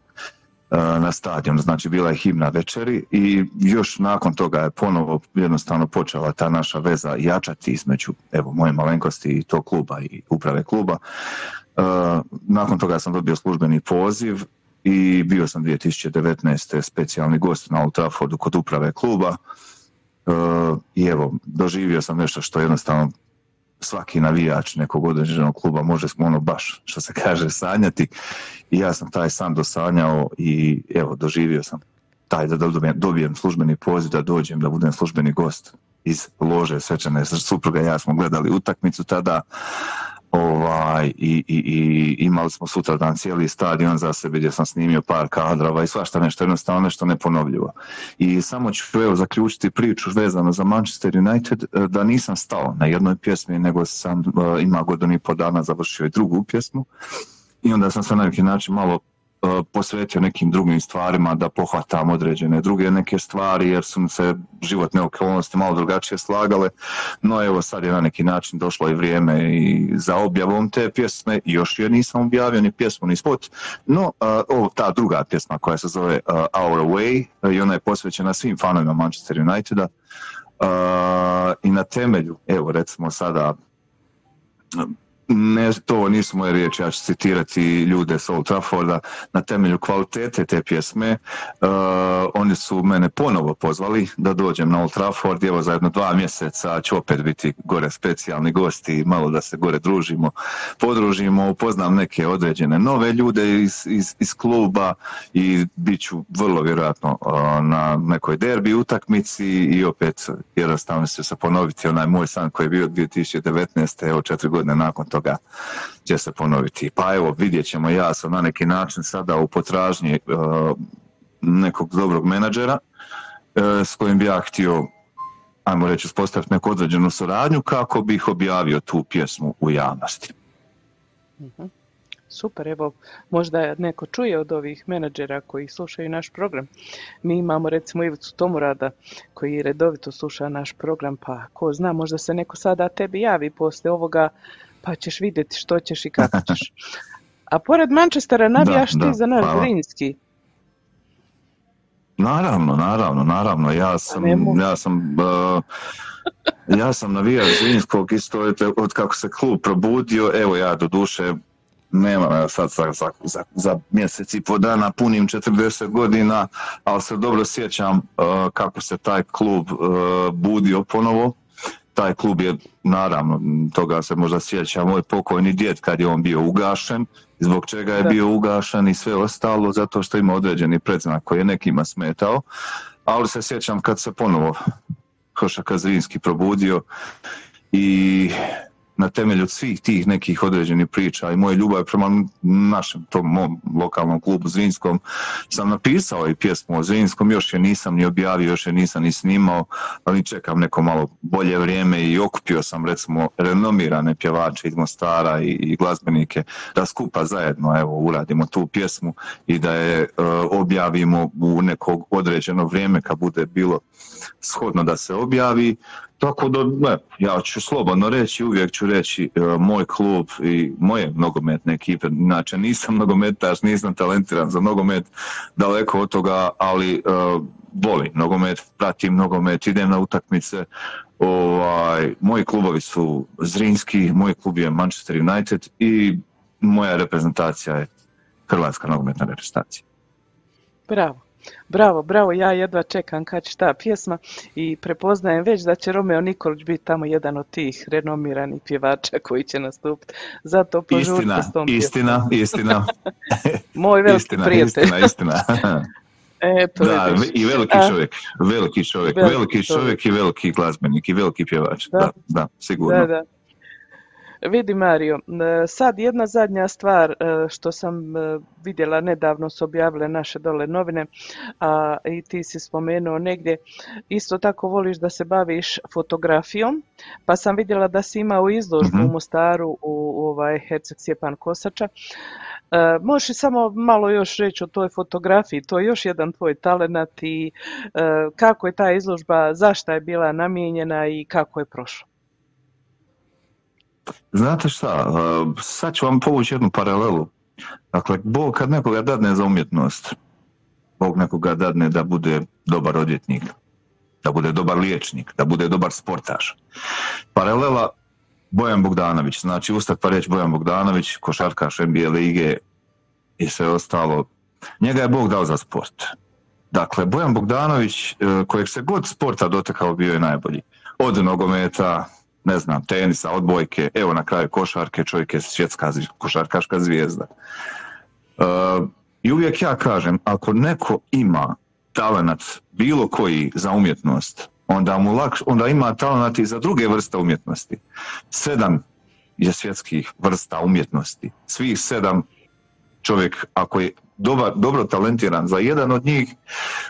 na stadion, znači bila je himna večeri i još nakon toga je ponovo jednostavno počela ta naša veza jačati između evo moje malenkosti i tog kluba i uprave kluba. Uh, nakon toga sam dobio službeni poziv i bio sam 2019. specijalni gost na Old Traffordu kod uprave kluba Uh, i evo, doživio sam nešto što jednostavno svaki navijač nekog određenog kluba može ono baš, što se kaže, sanjati. I ja sam taj san dosanjao i evo, doživio sam taj da dobijem, dobijem službeni poziv da dođem da budem službeni gost iz lože svečane supruga ja smo gledali utakmicu tada ovaj, i, i, i imali smo sutradan cijeli stadion za sebe gdje sam snimio par kadrova i svašta nešto, jednostavno nešto neponovljivo. I samo ću evo zaključiti priču vezano za Manchester United, eh, da nisam stao na jednoj pjesmi, nego sam eh, ima godinu i po dana završio i drugu pjesmu i onda sam se na neki način malo posvetio nekim drugim stvarima da pohvatam određene druge neke stvari jer su se životne okolnosti malo drugačije slagale. No evo sad je na neki način došlo i vrijeme i za objavom te pjesme. Još je nisam objavio ni pjesmu ni spot. No a, ovo ta druga pjesma koja se zove a, Our Way i ona je posvećena svim fanovima Manchester Uniteda. I na temelju evo recimo sada ne, to nisu moje riječi, ja ću citirati ljude s Old Trafforda, na temelju kvalitete te pjesme, uh, oni su mene ponovo pozvali da dođem na Old Trafford, evo za jedno dva mjeseca ću opet biti gore specijalni gosti, malo da se gore družimo, podružimo, upoznam neke određene nove ljude iz, iz, iz kluba i bit ću vrlo vjerojatno uh, na nekoj derbi utakmici i opet jednostavno će se ponoviti onaj moj san koji je bio 2019. evo četiri godine nakon toga će se ponoviti. Pa evo vidjet ćemo, ja sam na neki način sada u potražnji uh, nekog dobrog menadžera uh, s kojim bi ja htio ajmo reći, uspostaviti neku određenu suradnju kako bih objavio tu pjesmu u javnosti.
Mhm. Super, evo, možda neko čuje od ovih menadžera koji slušaju naš program. Mi imamo recimo Ivicu Tomurada koji redovito sluša naš program, pa ko zna, možda se neko sada tebi javi poslije ovoga, pa ćeš vidjeti što ćeš i kako ćeš. A pored Manchestera navijaš
Da,
ti
da,
za naš
hvala. Naravno, naravno, naravno. Ja sam, ja sam, uh, ja sam navijač Zrinskog isto od, kako se klub probudio. Evo ja do duše nemam ja sad za, za, za, za mjesec i po dana punim 40 godina, ali se dobro sjećam uh, kako se taj klub uh, budio ponovo. Taj klub je, naravno, toga se možda sjeća moj pokojni djed kad je on bio ugašen, zbog čega je bio ugašen i sve ostalo, zato što ima određeni predznak koji je nekima smetao, ali se sjećam kad se ponovo Hoša Kazrinski probudio i na temelju svih tih nekih određenih priča i moje ljubavi prema našem tom mom lokalnom klubu Zrinskom sam napisao i pjesmu o Zrinskom, još je nisam ni objavio, još je nisam ni snimao, ali čekam neko malo bolje vrijeme i okupio sam recimo renomirane pjevače iz Mostara i, i glazbenike da skupa zajedno evo uradimo tu pjesmu i da je e, objavimo u nekog određeno vrijeme kad bude bilo shodno da se objavi. Tako da, ne, ja ću slobodno reći, uvijek ću reći e, moj klub i moje nogometne ekipe, inače nisam nogometaš, nisam talentiran za nogomet, daleko od toga, ali e, volim nogomet, pratim nogomet, idem na utakmice, ovaj, moji klubovi su Zrinski, moj klub je Manchester United i moja reprezentacija je Hrvatska nogometna reprezentacija.
Bravo. Bravo, bravo, ja jedva čekam kad će ta pjesma i prepoznajem već da će Romeo Nikolić biti tamo jedan od tih renomiranih pjevača koji će nastupiti. Zato požurite
Istina,
s tom
istina, istina.
Moj veliki
istina,
prijatelj.
Istina, istina.
Eto,
da,
vidiš.
i veliki čovjek, veliki čovjek,
Veliki
veliki
čovjek.
čovjek i veliki glazbenik i veliki pjevač.
Da.
Da, da, sigurno.
Da, da. Vidi Mario, e, sad jedna zadnja stvar e, što sam e, vidjela nedavno su objavile naše dole novine, a i ti si spomenuo negdje, isto tako voliš da se baviš fotografijom, pa sam vidjela da si imao izložbu
Mhm.
u Mostaru u ovaj Herceg Stjepan Kosača. E, možeš samo malo još reći o toj fotografiji, to je još jedan tvoj talenat i e, kako je ta izložba, zašto je bila namijenjena i kako je prošla?
Znate šta, uh, sad ću vam povući jednu paralelu. Dakle, Bog kad nekoga dadne za umjetnost, Bog nekoga dadne da bude dobar odvjetnik, da bude dobar liječnik, da bude dobar sportaš. Paralela Bojan Bogdanović, znači ustat pa reći Bojan Bogdanović, košarkaš NBA lige i sve ostalo. Njega je Bog dao za sport. Dakle, Bojan Bogdanović, eh, kojeg se god sporta dotakao, bio je najbolji. Od nogometa, ne znam, tenisa, odbojke, evo na kraju košarke, čovjek je svjetska košarkaška zvijezda. E, I uvijek ja kažem, ako neko ima talenat bilo koji za umjetnost, onda, mu lakš, onda ima talenat i za druge vrste umjetnosti. Sedam je svjetskih vrsta umjetnosti. Svih sedam čovjek, ako je dobar, dobro talentiran za jedan od njih,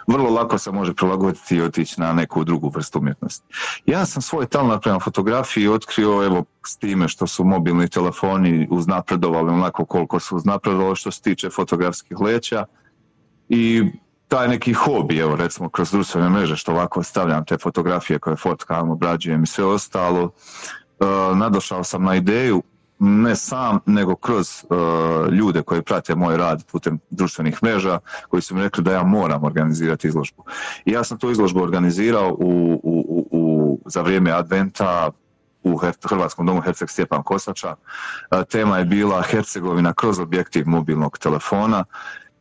vrlo lako se može prilagoditi i otići na neku drugu vrstu umjetnosti. Ja sam svoj talent prema fotografiji otkrio evo s time što su mobilni telefoni uznapredovali onako koliko su uznapredovali što se tiče fotografskih leća i taj neki hobi, evo recimo kroz društvene mreže što ovako stavljam te fotografije koje fotkam, obrađujem i sve ostalo, e, nadošao sam na ideju ne sam, nego kroz e, ljude koji prate moj rad putem društvenih mreža, koji su mi rekli da ja moram organizirati izložbu. I ja sam tu izložbu organizirao u, u, u, za vrijeme adventa u Hrvatskom domu Herceg Stjepan Kosača. E, Tema je bila Hercegovina kroz objektiv mobilnog telefona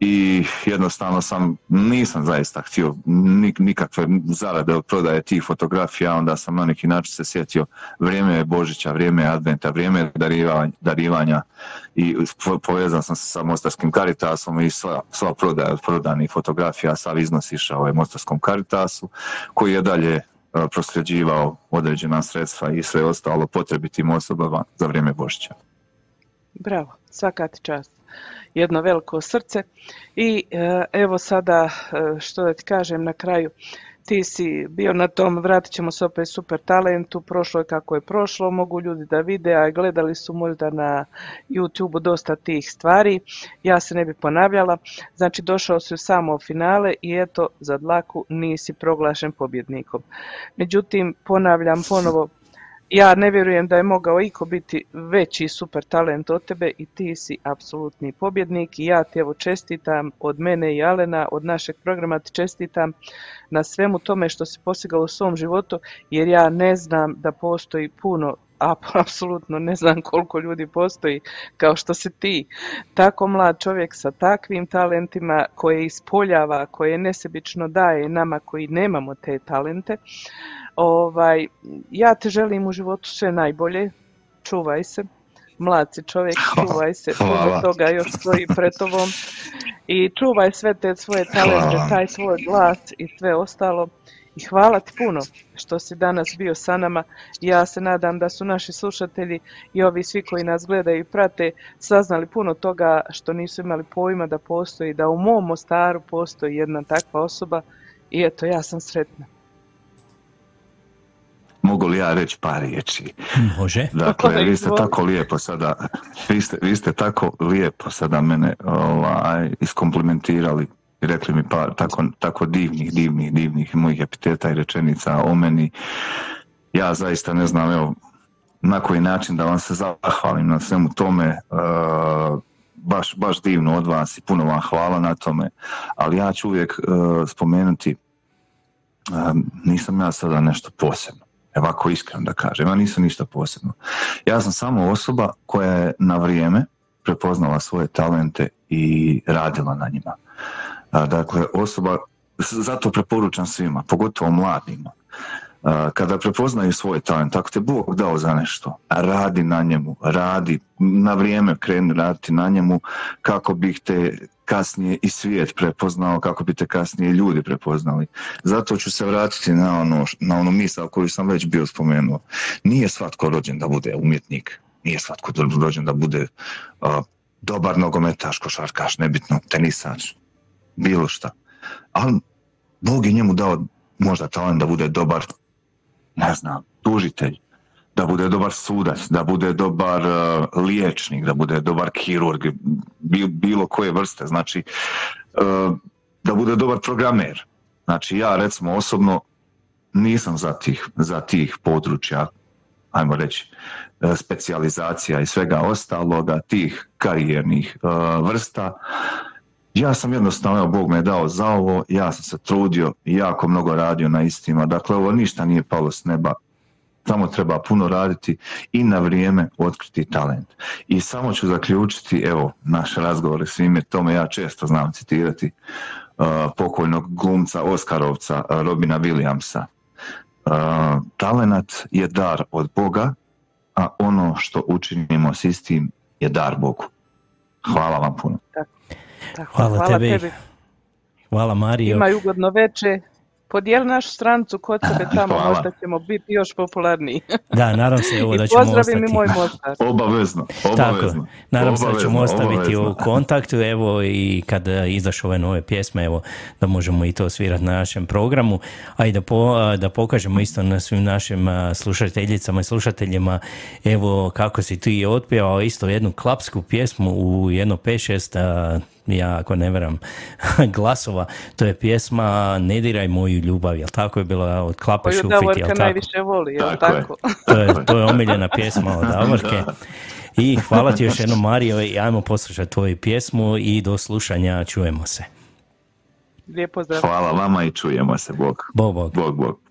i jednostavno sam, nisam zaista htio nik- nikakve zarade od prodaje tih fotografija, onda sam na neki način se sjetio vrijeme je Božića, vrijeme je Adventa, vrijeme je darivanja, darivanja i po- povezan sam se sa Mostarskim Caritasom i sva, sva prodaja od prodanih fotografija, sav iznos išao je Mostarskom Caritasu koji je dalje e, prosljeđivao određena sredstva i sve ostalo potrebitim osobama za vrijeme Božića.
Bravo, svaka ti čast. Jedno veliko srce i e, evo sada e, što da ti kažem na kraju. Ti si bio na tom, vratit ćemo se opet super talentu, prošlo je kako je prošlo, mogu ljudi da vide, a gledali su možda na YouTube dosta tih stvari. Ja se ne bi ponavljala. Znači došao si u samo finale i eto za dlaku nisi proglašen pobjednikom. Međutim, ponavljam ponovo, ja ne vjerujem da je mogao iko biti veći super talent od tebe i ti si apsolutni pobjednik i ja ti evo čestitam od mene i Alena, od našeg programa ti čestitam na svemu tome što si postigao u svom životu jer ja ne znam da postoji puno apsolutno ne znam koliko ljudi postoji kao što si ti. Tako mlad čovjek sa takvim talentima koje ispoljava, koje nesebično daje nama koji nemamo te talente. Ovaj, ja te želim u životu sve najbolje, čuvaj se, mlad si čovjek, čuvaj se, puno toga još stoji pred tobom. I čuvaj sve te svoje talente, taj svoj glas i sve ostalo, I hvala ti puno što si danas bio sa nama. Ja se nadam da su naši slušatelji i ovi svi koji nas gledaju i prate saznali puno toga što nisu imali pojma da postoji, da u mom Mostaru postoji jedna takva osoba i eto ja sam sretna.
Mogu li ja reći par riječi?
Može.
Dakle, vi ste tako lijepo sada, vi ste, vi ste tako lijepo sada mene ovaj, iskomplimentirali rekli mi par tako, tako divnih, divnih, divnih mojih epiteta i rečenica o meni. Ja zaista ne znam, evo, na koji način da vam se zahvalim na svemu tome. e, baš, baš divno od vas i puno vam hvala na tome. Ali ja ću uvijek e, spomenuti, e, nisam ja sada nešto posebno. Evo ako iskreno da kažem, ja nisam ništa posebno. Ja sam samo osoba koja je na vrijeme prepoznala svoje talente i radila na njima. Dakle, osoba, zato preporučam svima, pogotovo mladima, kada prepoznaju svoj talent, ako te Bog dao za nešto, radi na njemu, radi, na vrijeme kreni raditi na njemu kako bih te kasnije i svijet prepoznao, kako bi te kasnije ljudi prepoznali. Zato ću se vratiti na ono, na onu misao koju sam već bio spomenuo. Nije svatko rođen da bude umjetnik, nije svatko rođen da bude a, dobar nogometaš, košarkaš, nebitno, tenisač, bilo šta. Ali Bog je njemu dao možda talent da bude dobar, ne znam, tužitelj, da bude dobar sudac, da bude dobar uh, liječnik, da bude dobar kirurg, bi- bilo koje vrste, znači uh, da bude dobar programer. Znači ja recimo osobno nisam za tih, za tih područja, ajmo reći, e, specijalizacija i svega ostaloga, tih karijernih e, vrsta. Ja sam jednostavno, evo, Bog me je dao za ovo, ja sam se trudio jako mnogo radio na istima. Dakle, ovo ništa nije palo s neba. Samo treba puno raditi i na vrijeme otkriti talent. I samo ću zaključiti, evo, naš razgovor s svime tome, ja često znam citirati uh, pokojnog glumca Oskarovca, uh, Robina Williamsa. Uh, talenat je dar od Boga, a ono što učinimo s istim je dar Bogu. Hvala vam puno.
Tako,
Hvala tebi.
tebi.
Hvala Mario.
Imaj ugodno veče. Podijeli našu strancu kod sebe tamo,
Hvala.
možda ćemo biti još popularniji.
Da, nadam se evo da ćemo
pozdravim i
ostati.
moj Mostar.
Obavezno,
Tako,
obavezno.
nadam se da ćemo ostaviti
obavezno.
u kontaktu, evo i kada izašu ove nove pjesme, evo da možemo i to svirati na našem programu, a i da, po, da pokažemo isto na svim našim slušateljicama i slušateljima, evo kako si ti otpjevao isto jednu klapsku pjesmu u jedno 5-6 a, ja ako ne veram glasova, to je pjesma Ne diraj moju ljubav, jel tako je bila od Klapa Šufit, jel tako?
najviše voli, jel
Tako je.
tako?
To je, to je omiljena pjesma od Davorke. I hvala ti još jednom Mario i ajmo poslušati tvoju pjesmu i do slušanja čujemo se.
Lijep pozdrav.
Hvala vama i čujemo se, Bog.
Bog, bog.
Bog, Bog.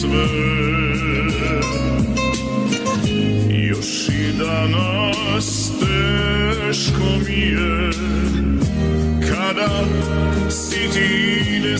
Sve. Još i danas teško mi je Kada si ti ide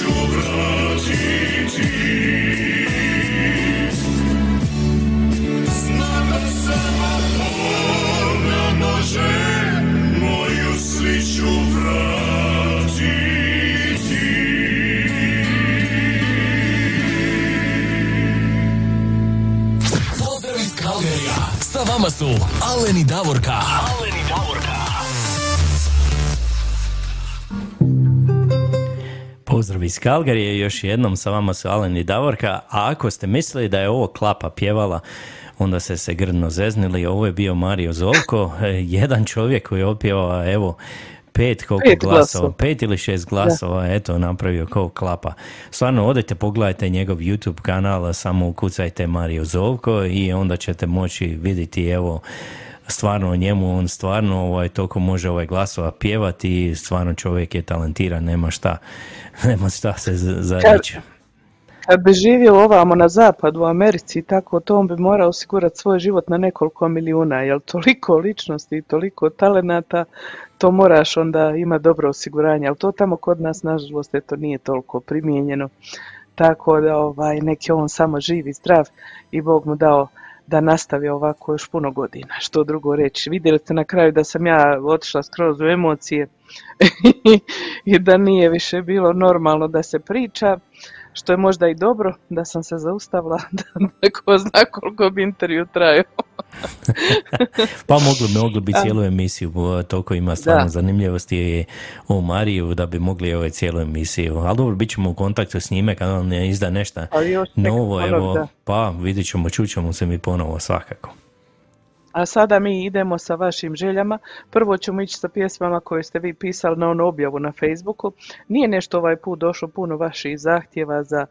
sreću vratiti. Znam da ona moju.
Pozdrav iz. Sa vama su Davorka.
Pozdrav iz Kalgarije, još jednom sa vama su Alen i Davorka, a ako ste mislili da je ovo klapa pjevala, onda ste se grdno zeznili, ovo je bio Mario Zovko, e, jedan čovjek koji je opjevao, evo, pet koliko
Pet
glasova,
glasova.
pet ili šest glasova, eto, napravio kao klapa. Stvarno, odete, pogledajte njegov YouTube kanal, samo ukucajte Mario Zovko i onda ćete moći vidjeti, evo, stvarno o njemu, on stvarno ovaj, toliko može ovaj glasova pjevati stvarno čovjek je talentiran, nema šta, nema šta se za reći.
Kad bi živio ovamo na zapadu u Americi tako, to on bi morao osigurati svoj život na nekoliko milijuna, jer toliko ličnosti i toliko talenata, to moraš onda ima dobro osiguranje, ali to tamo kod nas nažalost eto nije toliko primijenjeno. Tako da ovaj, nek je on samo živ i zdrav i Bog mu dao da nastavi ovako još puno godina. Što drugo reći. Vidjeli ste na kraju da sam ja otišla skroz u emocije i da nije više bilo normalno da se priča, što je možda i dobro da sam se zaustavila, da, da ko zna koliko bi intervju trajao.
Pa mogli, mogli bi
Da.
cijelu emisiju, toliko ima stvarno
Da.
zanimljivosti o Mariju da bi mogli ovaj cijelu emisiju. Ali dobro, bit ćemo u kontaktu s njime kada on ne izda nešto novo,
ponovi,
evo,
da.
pa vidit ćemo, čućemo se mi ponovo svakako.
A sada mi idemo sa vašim željama. Prvo ćemo ići sa pjesmama koje ste vi pisali na onu objavu na Facebooku. Nije nešto ovaj put došlo puno vaših zahtjeva za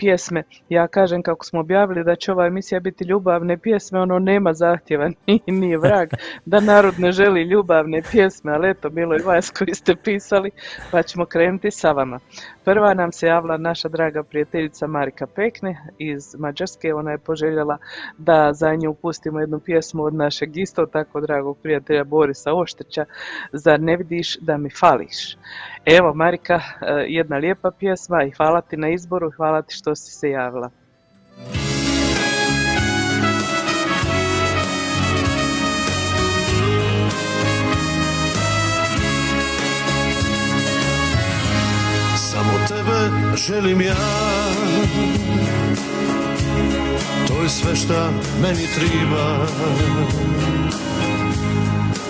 pjesme. Ja kažem kako smo objavili da će ova emisija biti ljubavne pjesme, ono nema zahtjeva, nije, vrag da narod ne želi ljubavne pjesme, ali eto, bilo je vas koji ste pisali, pa ćemo krenuti sa vama. Prva nam se javila naša draga prijateljica Marika Pekne iz Mađarske, ona je poželjela da za nju pustimo jednu pjesmu od našeg isto tako dragog prijatelja Borisa Oštrića, Zar ne vidiš da mi fališ? Evo Marika, eh, jedna lijepa pjesma i hvala ti na izboru i hvala ti što si se javila.
Samo tebe želim ja. To je sve šta meni triba.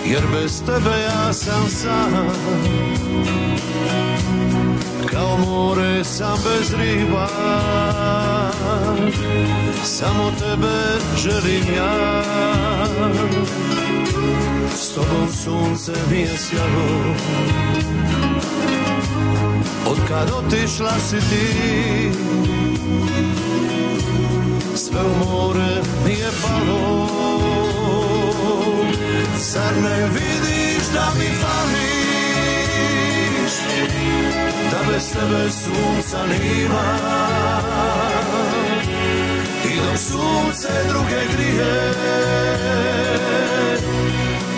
Jer bez tebe ja sam sam Kao more sam bez riba Samo tebe želim ja. S tobom sunce mi je sjalo Od kad otišla si ti sve u more mi je palo. Zar ne vidiš da mi fališ Da bez tebe sunca nima I dok sunce druge grije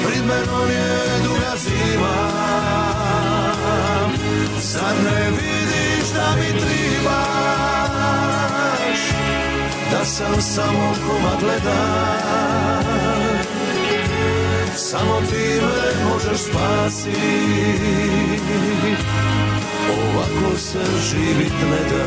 Prid menom je duga zima. Zar ne vidiš da mi tribaš Da sam samo komad leda Samo ti me možeš spasiti Ovako se živit ne da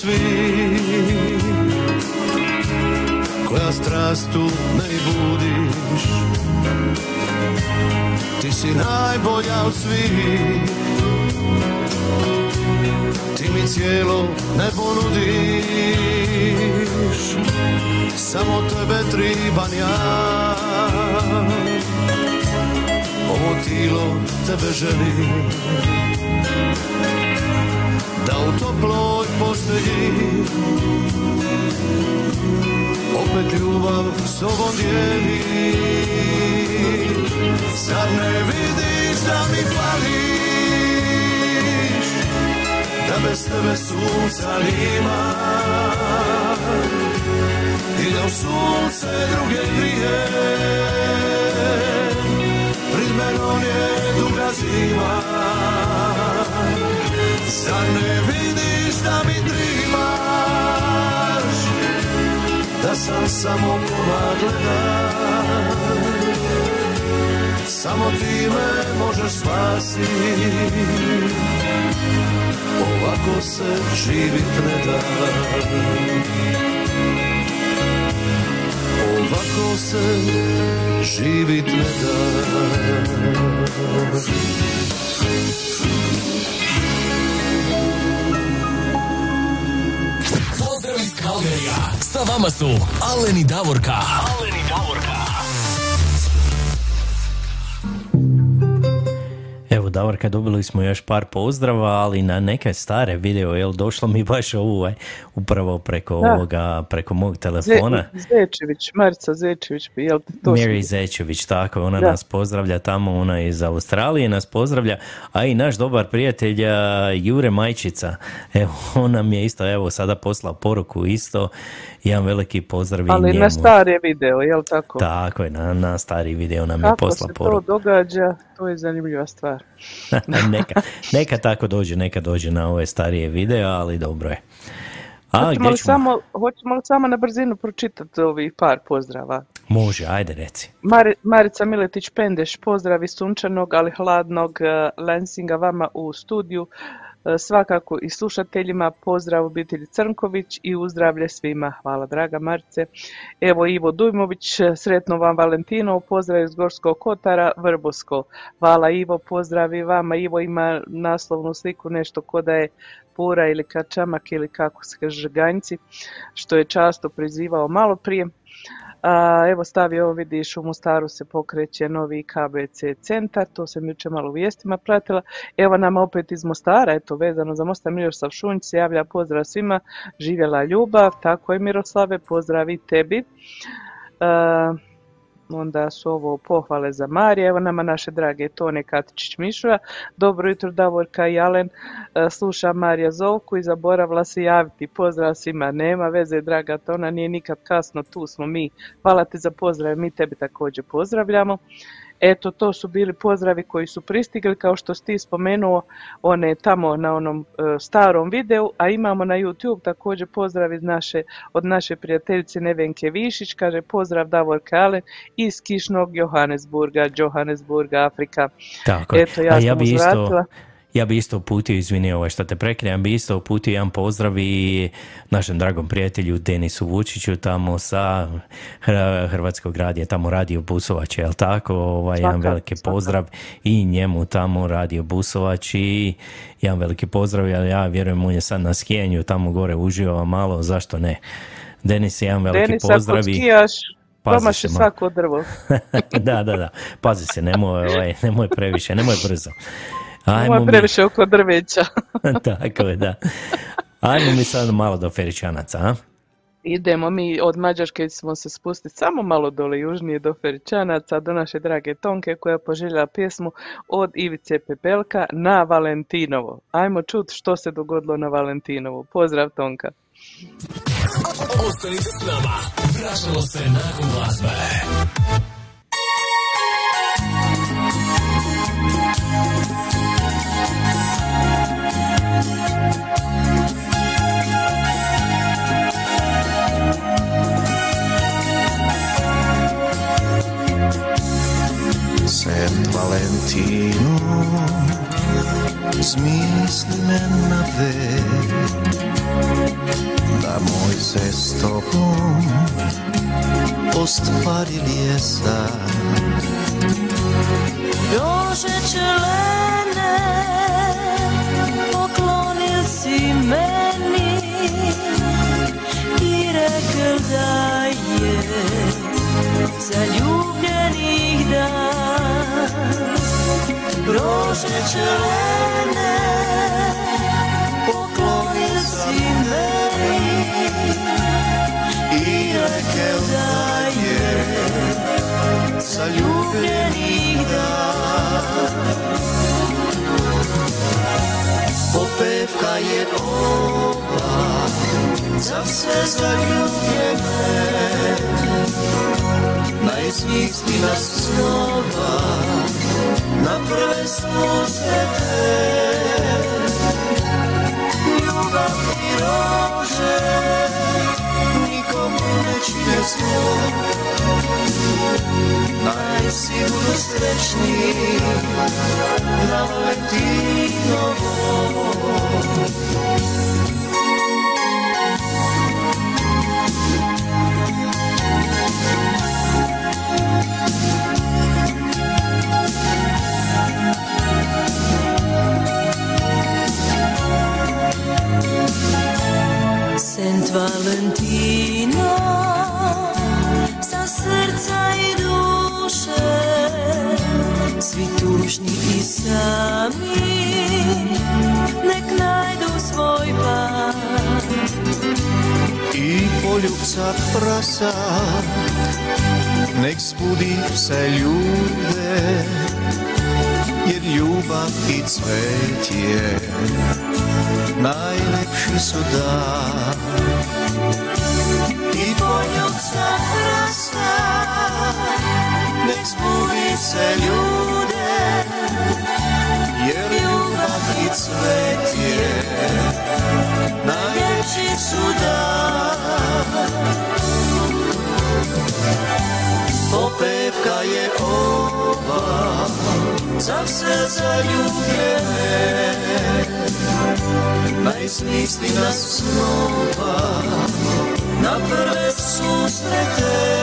svih Koja strastu me i budiš. Ti si najbolja od svih Ti mi cijelo nebo nudiš. Samo tebe triban ja. Ovo tilo tebe želim. Da u toploj postelji. Opet ljubav s tobom dijeli. Zar ne vidiš da mi fališ da bez tebe sunca nima i da u sunce druge grije prid menom je duga zima Zar ne vidiš da mi tribaš Da sam samo komad leda Samo ti me možeš spasiti Ovako se živit ne da. Ovako se živit ne da
Kalgerija. Sa vama su Aleni Davorka. Aleni Davorka,
dobili smo još par pozdrava, ali na neke stare video, jel došlo mi baš ovo ovaj, upravo preko
Da.
ovoga, preko mog telefona.
Ze- Zečević, Marica Zečević, jel ti to
Mary Zečević, tako, ona
Da.
nas pozdravlja tamo, ona iz Australije nas pozdravlja, a i naš dobar prijatelj a, Jure Majčica, evo, on nam je isto, evo, sada poslao poruku isto, jedan veliki pozdrav i
Ali
njemu.
na stare video, jel tako?
Tako je, na, na stari video nam je
Kako
poslao
se to
poruku.
događa, to je zanimljiva stvar.
neka, neka tako dođe, neka dođe na ove starije videa, ali dobro je. A,
hoćemo, li samo, hoćemo li samo na brzinu pročitati ovih par pozdrava?
Može, ajde reci.
Mari- Marica Miletić Pendeš, pozdravi sunčanog, ali hladnog eh, Lensinga vama u studiju. E, Svakako i slušateljima pozdrav obitelji Crnković i uzdravlje svima. Hvala draga Marice. Evo Ivo Dujmović, sretno vam Valentino, pozdrav iz Gorskog Kotara, Vrbosko. Hvala Ivo, pozdrav i vama. Ivo ima naslovnu sliku nešto ko da je pura ili kačamak ili kako se kaže žganjci, što je často prizivao malo prije. Evo stavio ovo vidiš u Mostaru se pokreće novi KBC centar, to sam jučer malo u vijestima pratila. Evo nam opet iz Mostara, eto vezano za Mostar Miroslav Šunj se javlja pozdrav svima, živjela ljubav, tako je Miroslave, pozdrav tebi. A, onda su ovo pohvale za Marije, evo nama naše drage Tone Katičić Mišura, dobro jutro Davorka i Alen, E, sluša Marija Zovku i zaboravila se javiti, pozdrav svima, nema veze draga Tona, nije nikad kasno, tu smo mi, hvala ti za pozdrav, mi tebi također pozdravljamo. Eto, to su bili pozdravi koji su pristigli, kao što si ti spomenuo, one tamo na onom e, starom videu, a imamo na YouTube također pozdrav iz naše, od naše prijateljice Nevenke Višić, kaže pozdrav Davor Kalen iz Kišnog Johannesburga, Johannesburga, Afrika.
Tako.
Eto, ja
A
sam
ja bi isto. Ja bi isto uputio, izvini ovaj što te prekinem, ja bi isto uputio jedan pozdrav i našem dragom prijatelju Denisu Vučiću tamo sa Hr- Hrvatskog radija, tamo radio Busovač, jel tako? Ovaj, jedan veliki pozdrav i njemu tamo radio Busovač i jedan veliki pozdrav, ja, ja vjerujem on je sad na skijenju, tamo gore uživa malo, zašto ne? Denis, jedan veliki
Denis,
pozdrav
ako
i-
skijaš,
Pazi se,
svako drvo.
da, da, da. Pazi se, nemoj, ovaj, nemoj previše, nemoj brzo. Ajmo mi,
previše oko drveća.
tako je, da. Ajmo mi sad malo do Feričanaca, a?
Idemo mi od Mađarske smo se spustiti samo malo dole južnije do Feričanaca, do naše drage Tonke koja je poželjela pjesmu od Ivice Pepelka na Valentinovo. Ajmo čut što se dogodilo na Valentinovu. Pozdrav Tonka.
Ostanite s nama, vraćamo se nakon glazbe.
Sent Valentino Zmisli me na vek Da moj se s tobom Ostvarili je san
Rože čelene meni i rekel da je zaljubljenih dan. Rože čelene poklonil si meni i rekel da je zaljubljenih dan.
Je ova Za sve zaljubljene Najsmisli nas snova Na prve susrete Ljubav i rože Nikom ne čine zlo Najsi budu srećni Na Valentinovo
Sent Valentino sa srca i duše svi tužni i sami nek najdu svoj par
I poljubca prasa Nek spudi se ljude Jer ljubav i cvetje Najlepši su dan I poljubca prasa Nek spudi se ljude Jer ljubav i cvetje Najljepši su dan Popevka je ova Za sve zaljubljene Najsmisli nas snova Na prve susrete.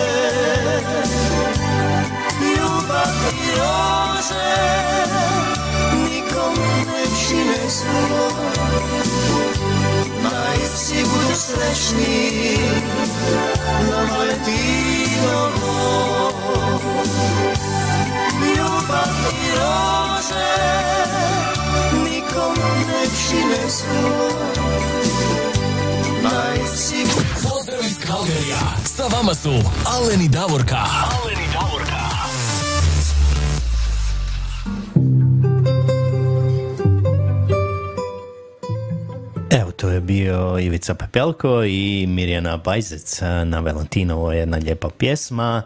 Ljubav i rože Nikom ne čine zlo Najsi budu srećni Na Valentinovo Ljubav i rože ne čine zlo Najsi
Pozdrav iz Kalgarija, sa vama su Alen i Davorka. Alen i Davorka.
Evo, to je bio Ivica Pepelko i Mirjana Bajzec na Valentinovo jedna lijepa pjesma.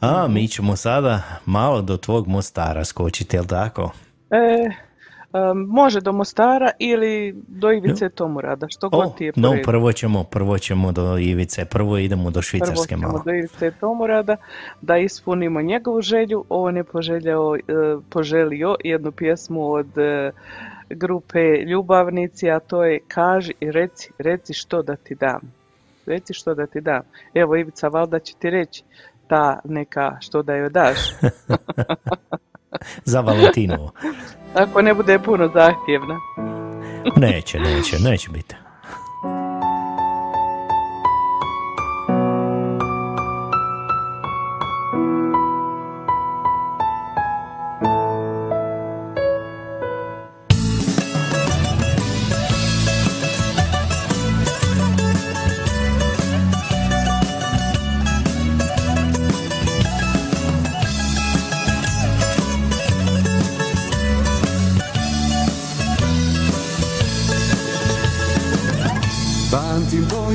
A mi ćemo sada malo do tvog Mostara skočiti, jel tako?
E, može do Mostara ili do Ivice Tomurada, što god ti je
No, prvo ćemo, prvo ćemo do Ivice, prvo idemo do
Prvo
Švicarske
ćemo
malo.
do Ivice Tomurada da ispunimo njegovu želju. On je poželjao, e, poželio jednu pjesmu od e, grupe Ljubavnici, a to je Kaži i reci, reci što da ti dam. Reci što da ti dam. Evo Ivica, valjda će ti reći ta neka što da joj daš.
Za Valentinovo.
Ako ne bude puno zahtjevna.
Neće, neće, neće biti.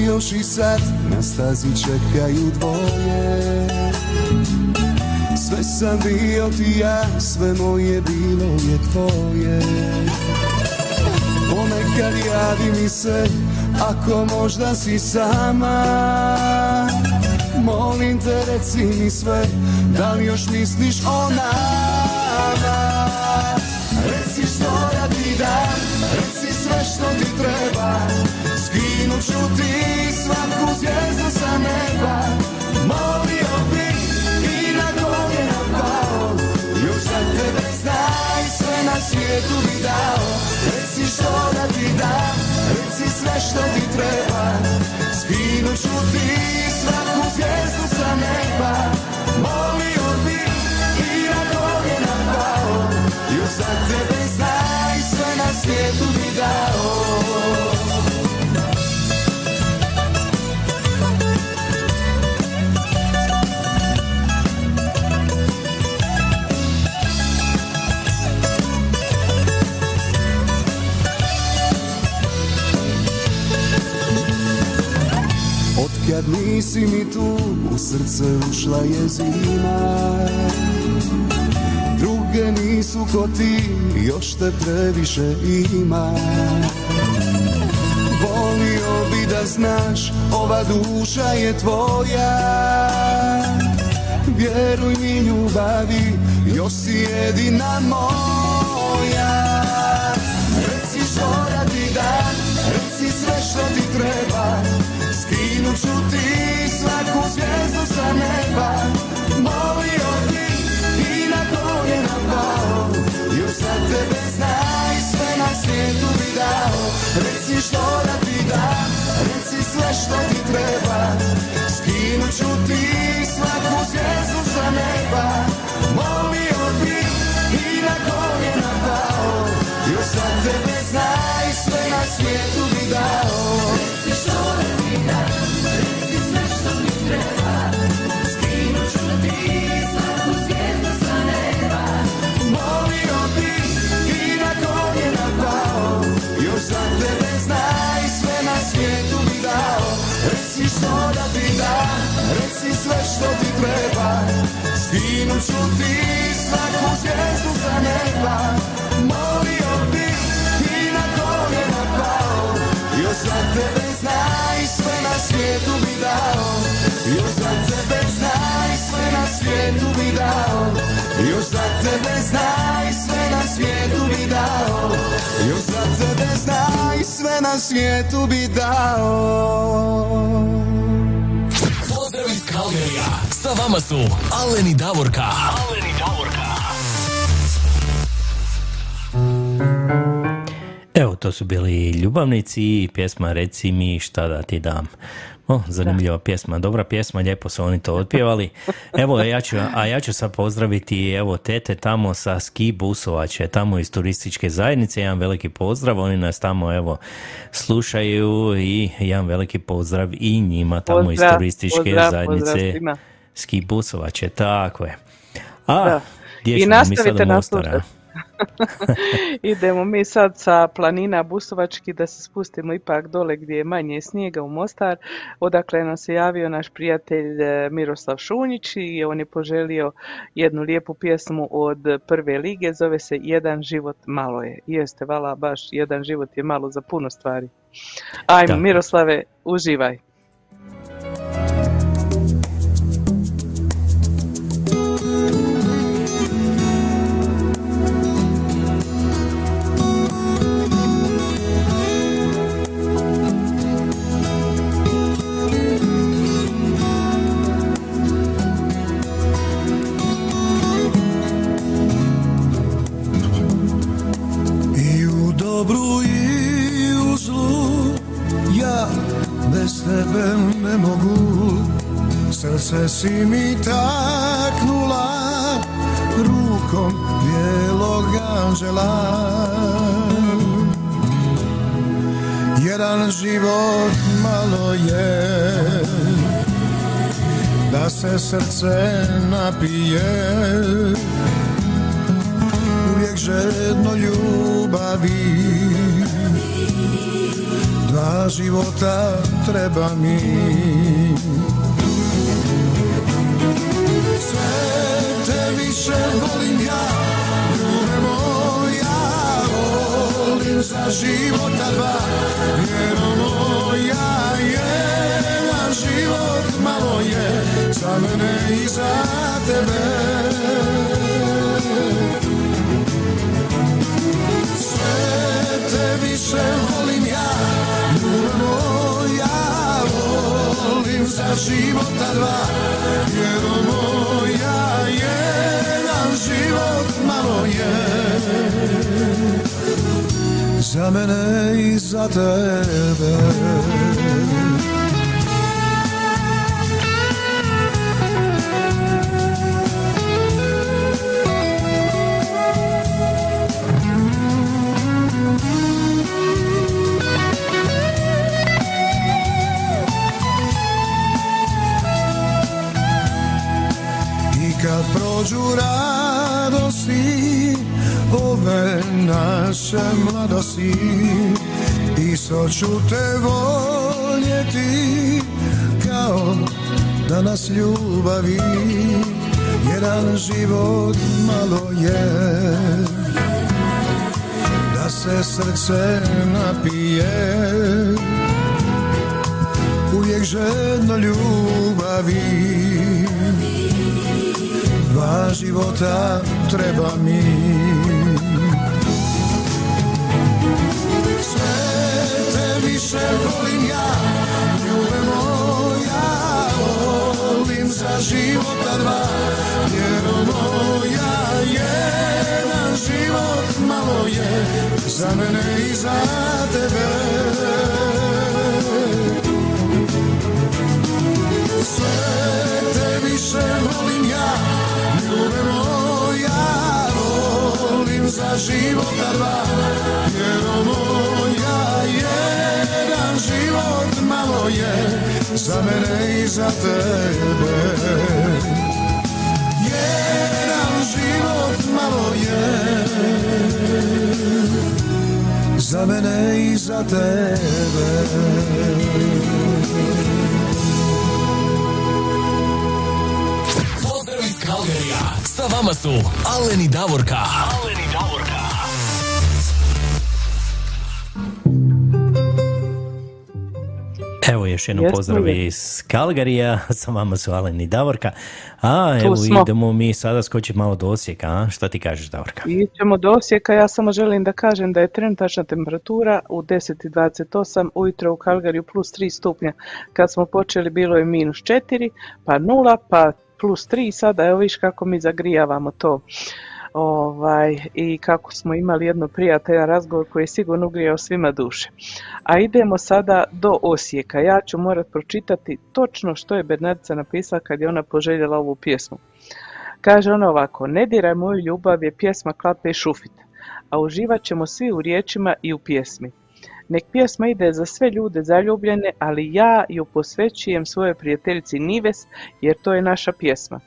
Još i sad, na stazi čekaju dvoje. Sve sam bio ti ja, sve moje bilo je tvoje. Ponekad javi mi se, ako možda si sama. Molim te reci mi sve, da li još misliš o nama? Reci što ja ti dam, Skinut ću ti svaku zvijezdu sa neba. Molio bi i na koljena pao Još za tebe znaj sve na svijetu bi dao. Reci što da ti dam, reci sve što ti treba. Skinut ću ti svaku zvijezdu sa neba. Molio bi i na koljena pao Još za tebe znaj sve na svijetu bi dao Otkad nisi mi tu, u srce ušla je zima. Druge nisu ko ti, još te previše ima. Volio bi da znaš, ova duša je tvoja. Vjeruj mi ljubavi, još si jedina moja sa neba Molio bi i na koljena pao Još za tebe znaj sve na svijetu bi dao. Reci što da ti dam, reci sve što ti treba ću ti svaku zvijezdu sa neba Molio bi i na koljena pao Još za tebe znaj sve na svijetu bi dao. Još za tebe znaj sve na svijetu bi dao. Još za tebe znaj sve na svijetu bi dao. Još za tebe znaj sve na svijetu bi dao.
Pozdrav iz Kalgarija. Sa vama su Alen i Davorka. Alen i Davorka.
Evo, to su bili ljubavnici i pjesma Reci mi šta da ti dam. O, zanimljiva pjesma, dobra pjesma, lijepo su oni to otpjevali. Evo, ja ću, a ja ću sad pozdraviti evo tete tamo sa ski busovače, tamo iz turističke zajednice, jedan veliki pozdrav, oni nas tamo evo slušaju i jedan veliki pozdrav i njima tamo iz
Pozdrav,
turističke
pozdrav,
zajednice
pozdrav svima.
ski busovače, tako je. A,
Da.
gdje
I nastavite nas. Idemo mi sad sa planina Busovački da se spustimo ipak dole gdje je manje snijega u Mostar. Odakle nam se javio naš prijatelj e, Miroslav Šunjić i on je poželio jednu lijepu pjesmu od prve lige, zove se Jedan život malo je. Jeste, vala, baš jedan život je malo za puno stvari. Ajmo. Miroslave, uživaj.
Si mi taknula Rukom bijelog anđela. Jedan život malo je Da se srce napije. Uvijek žedno ljubavi. Dva života treba mi te više volim ja. Ljube moja Volim za života dva. Jer moja Jedan život malo je. Za mene i za tebe. Sve te više volim za života dva. Jer moja jedan život malo je. Za mene i za tebe kad prođu radosti ove naše mladosti. Isto ću te voljeti kao da nas ljubavi. Jedan život malo je. Da se srce napije. Uvijek žedno ljubavi Dva života treba mi. Sve te više volim ja Ljube moja Volim za života dva. Jer moja Jedan život malo je Za mene i za tebe. Sve te više volim ja Ljube moja volim za života dva Jer moja jedan život malo je Za mene i za tebe Jedan život malo je Za mene i za tebe
Sa vama su Alen i Davorka. Alen i Davorka.
Evo još jednom pozdrav iz Kalgarija, sa vama su Alen i Davorka. A
Tu
evo
smo.
idemo mi sada skočiti malo do Osijeka, a? Šta ti kažeš Davorka?
Ićemo do Osijeka, ja samo želim da kažem da je trenutačna temperatura u 10.28, ujutro u Kalgariju plus 3 stupnja. Kad smo počeli bilo je minus 4, pa 0, pa plus 3, sada evo viš kako mi zagrijavamo to. Ovaj, I kako smo imali jedno prijatelja razgovor koji je sigurno ugrijao svima duše. A idemo sada do Osijeka. Ja ću morat pročitati točno što je Bernardica napisala kad je ona poželjela ovu pjesmu. Kaže ona ovako, ne diraj moju ljubav je pjesma Klape i Šufit, a uživat ćemo svi u riječima i u pjesmi. Nek pjesma ide za sve ljude zaljubljene, ali ja ju posvećujem svojoj prijateljici Nives, jer to je naša pjesma.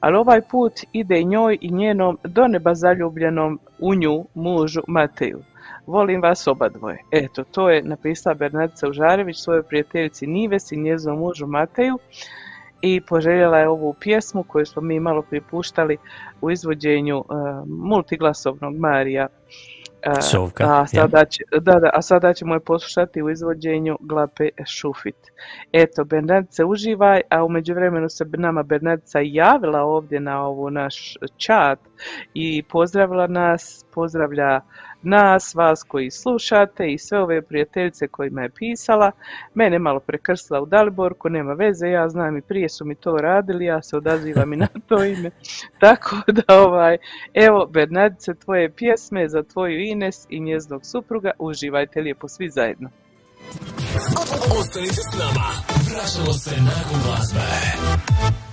Ali ovaj put ide i njoj i njenom do neba zaljubljenom u nju mužu Mateju. Volim vas oba dvoje. Eto, to je napisala Bernardica Užarević svojoj prijateljici Nives i njezinom mužu Mateju i poželjela je ovu pjesmu koju smo mi malo pripuštali u izvođenju uh, multiglasovnog Marija uh,
Sovka,
a sada, će, da, da, a sada ćemo je poslušati u izvođenju Glape Šufit. Eto, Bernardice uživaj, a u međuvremenu se nama Bernardica javila ovdje na ovu naš chat i pozdravila nas, pozdravlja nas, vas koji slušate i sve ove prijateljice kojima je pisala. Mene malo prekrsla u Daliborku, nema veze, ja znam i prije su mi to radili, ja se odazivam i na to ime. Tako da, ovaj, evo, Bernardice, tvoje pjesme za tvoju Ines i njeznog supruga, uživajte lijepo svi zajedno.
Ostanite s nama, vraćamo se nakon glazbe.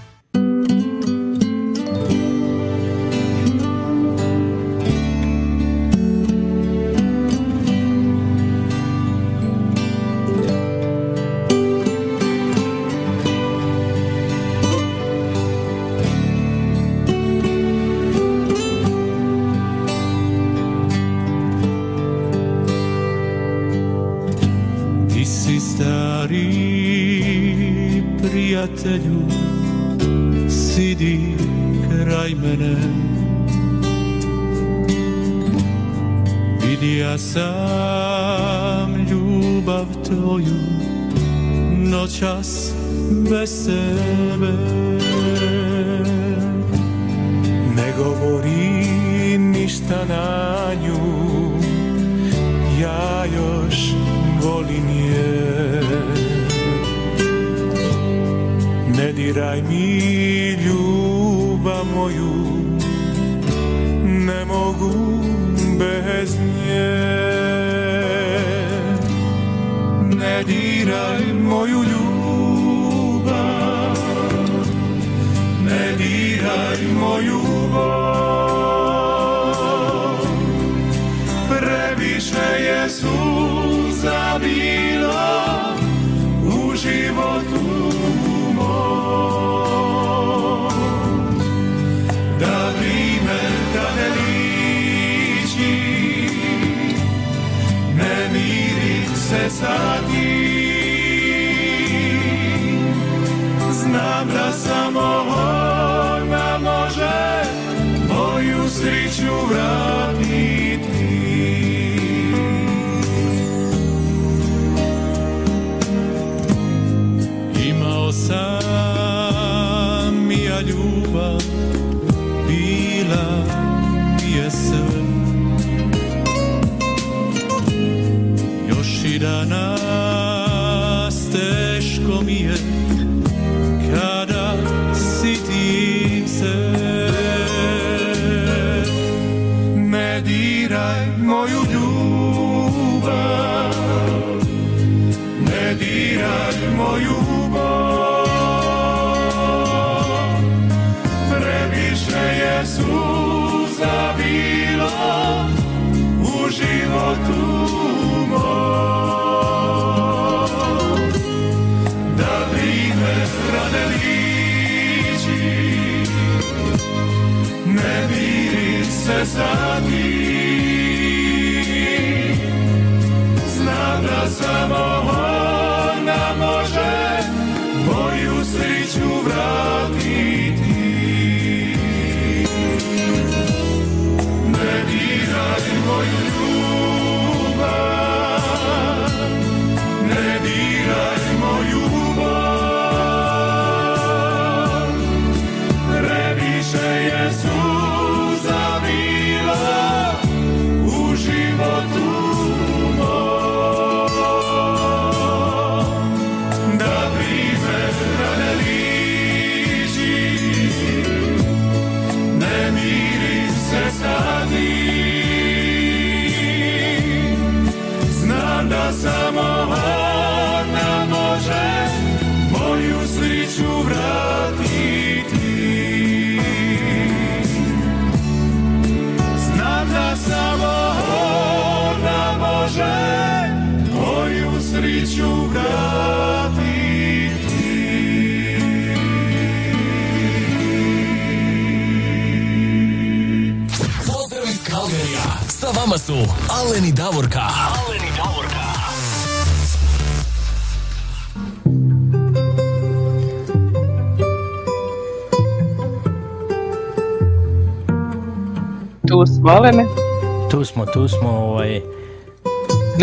Prijatelju, sidi kraj mene. Vidija sam ljubav tvoju, noćas bez tebe. Ne govori ništa na nju, ja još diraj mi ljubav moju Ne mogu bez nje. Ne diraj moju ljubav Ne diraj moju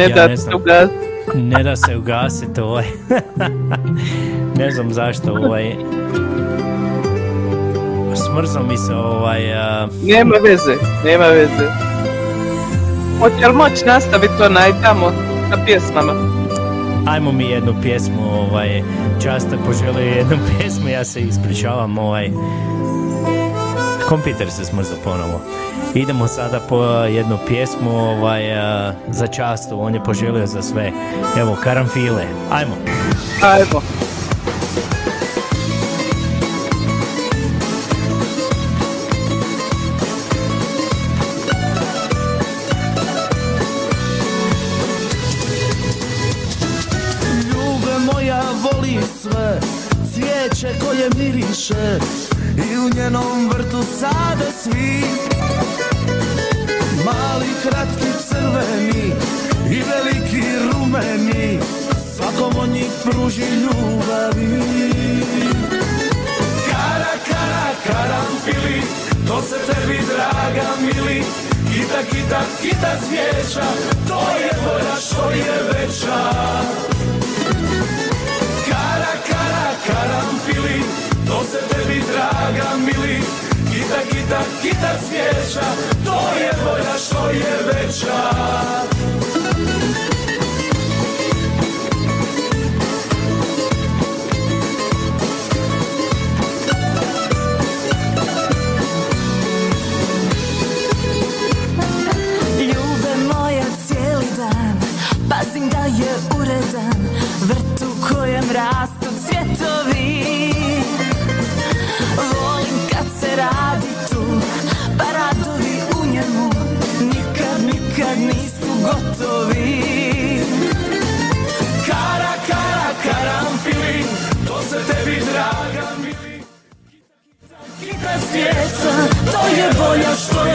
Ne ja da ne se znam. Ne da se
ugasiti,
ovaj... ne znam zašto, ovaj... Smrzao mi se, ovaj... a,
Nema veze, nema veze. Hoće li moći nastaviti onaj tamo sa pjesmama?
Ajmo mi jednu pjesmu, ovaj... Časta poželio jednu pjesmu, ja se ispričavam, ovaj... Kompjuter se smrzao ponovo. Idemo sada po jednu pjesmu ovaj, a, za častu, on je poželio za sve. Evo, karamfile, ajmo.
Ajmo.
estás bien. To je bolja što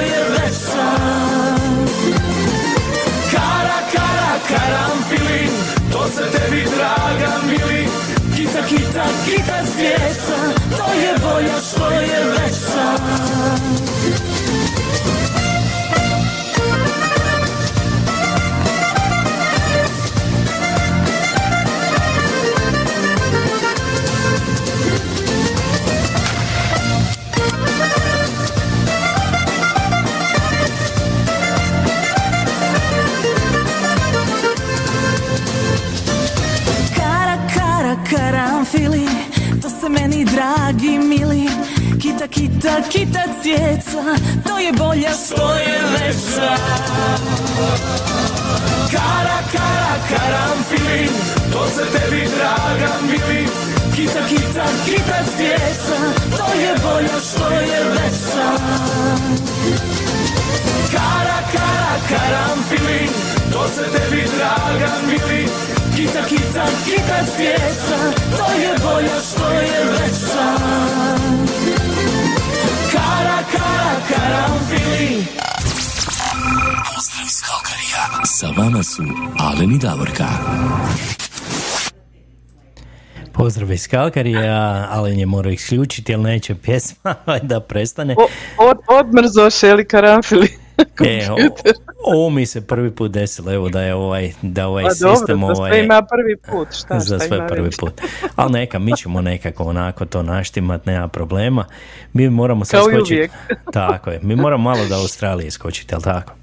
vama su Alen i Davorka.
Pozdrav iz Kalkarija, Alen je morao isključiti jer neće pjesma da prestane.
O, od, odmrzo Šeli karanfili.
E, o- ovo mi se prvi put desilo, evo da je ovaj, da ovaj
Pa dobro,
sistem
za sve
ovaj,
ima prvi put, šta,
za
šta
sve
ima
prvi
reći.
put. Ali neka, mi ćemo nekako onako to naštimat, nema problema. Mi moramo
Kao i
skočiti. Tako je, mi moramo malo da Australije skočiti, jel tako?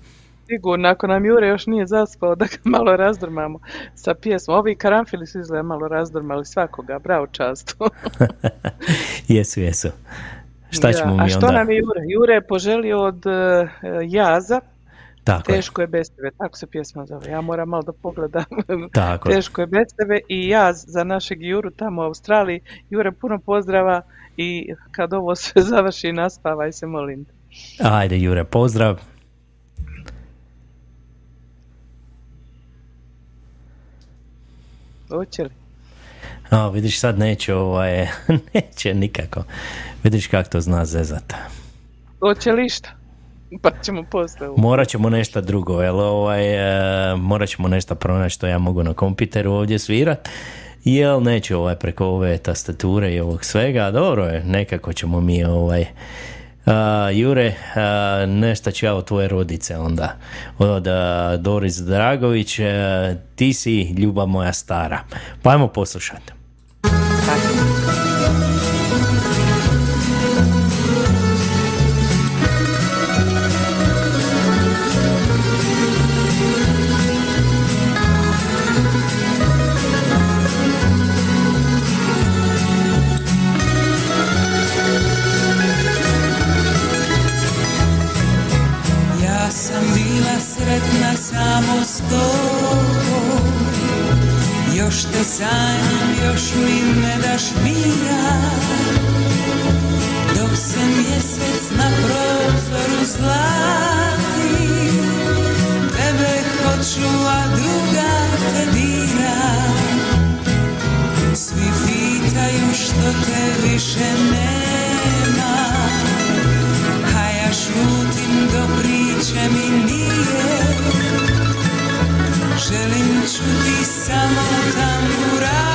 Sigurno, ako nam Jure još nije zaspao, da ga malo razdrmamo sa pjesmom. Ovi karanfili su izgleda malo razdrmali svakoga, bravo častu.
jesu, jesu. Šta ćemo
Ja,
mi
A što
onda?
nam je Jure? Jure je poželio od e, Jaza,
Tako je.
Teško je bez tebe, tako se pjesma zove. Ja moram malo da pogledam.
Tako je.
Teško je bez tebe i Jaz za našeg Juru tamo u Australiji. Jure, puno pozdrava i kad ovo sve završi, naspavaj se, molim.
Ajde, Jure, pozdrav.
Hoće li?
A, vidiš, sad neće, ovaj, neće nikako. Vidiš kako to zna zezat.
Hoće li šta? pa ćemo poslije.
Morat ćemo nešto drugo, jel ovaj, e, morat ćemo nešto pronaći što ja mogu na kompiteru ovdje svirat. Jel neću ovaj preko ove tastature i ovog svega, dobro je, nekako ćemo mi ovaj, a, Jure, a, nešto od tvoje rodice onda, od a, Doris Dragović, ti si ljubav moja stara. Pa ajmo poslušati.
Te sanjam, još mi ne daš mira. Dok se mjesec na prozoru zlati Tebe hoću, a druga te dira. Svi pitaju što te više nema a ja šutim do priče mi nije Želim čuti samo tamburaše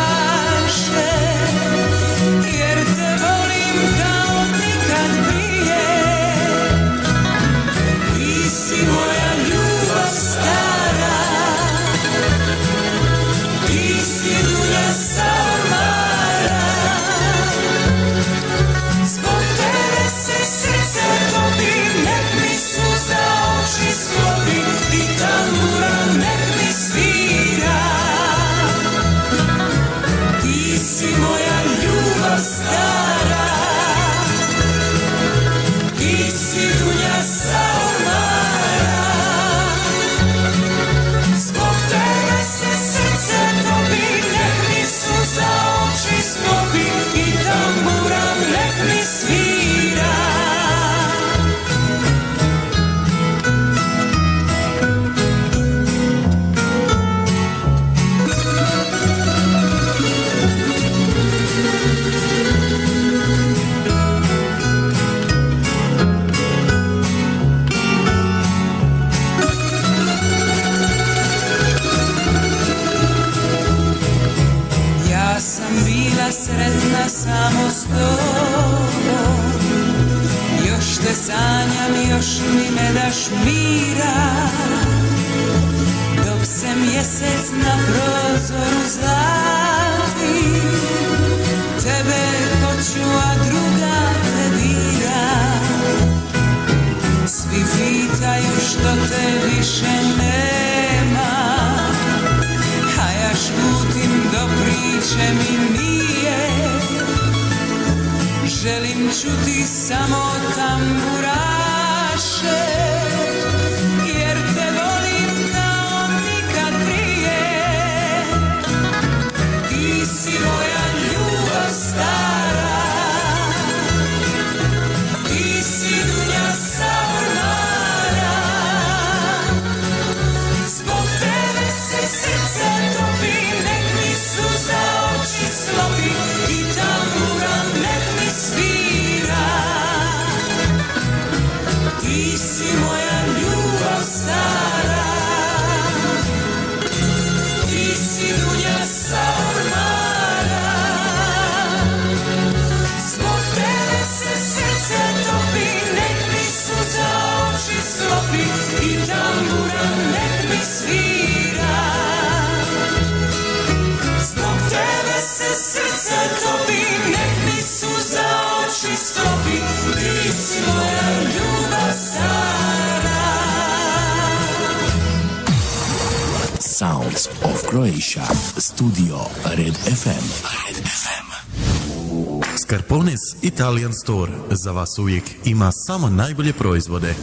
Italian Store za vas uvijek ima samo najbolje proizvode.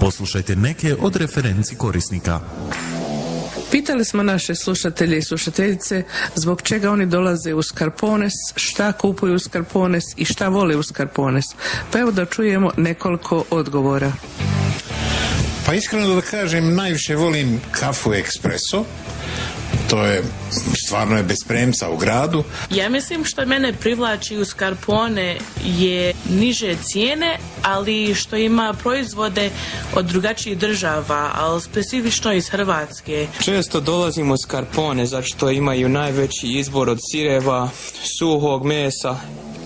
Poslušajte neke od referenci korisnika.
Pitali smo naše slušatelje i slušateljice zbog čega oni dolaze u Skarpones, šta kupuju u Skarpones i šta vole u Skarpones. Pa evo da čujemo nekoliko odgovora.
Pa iskreno da kažem, najviše volim kafu espresso, to je stvarno je bez premca u gradu.
Ja mislim što mene privlači u Scarpone je niže cijene, ali što ima proizvode od drugačijih država, ali specifično iz Hrvatske.
Često dolazimo s Karpone zato što imaju najveći izbor od sireva, suhog mesa,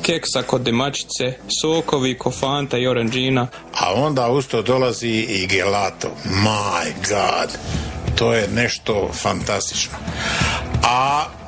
keksa kod demačice, sokovi, kofanta i oranđina.
A onda uz to dolazi i gelato. My God! To je nešto fantastično. A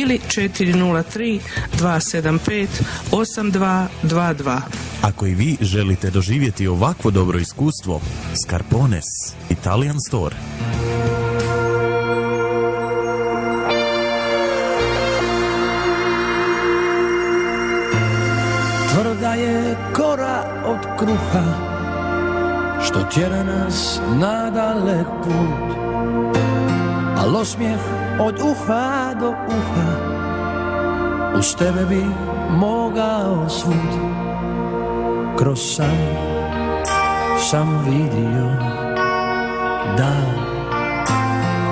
ili 403 275 8222.
Ako i vi želite doživjeti ovakvo dobro iskustvo, Scarpones, Italian Store.
Tvrda je kora od kruha Što tjera nas na dalek put Al osmijeh od uha do uha. Uz tebe bi mogao svud. Kroz san sam vidio Dan,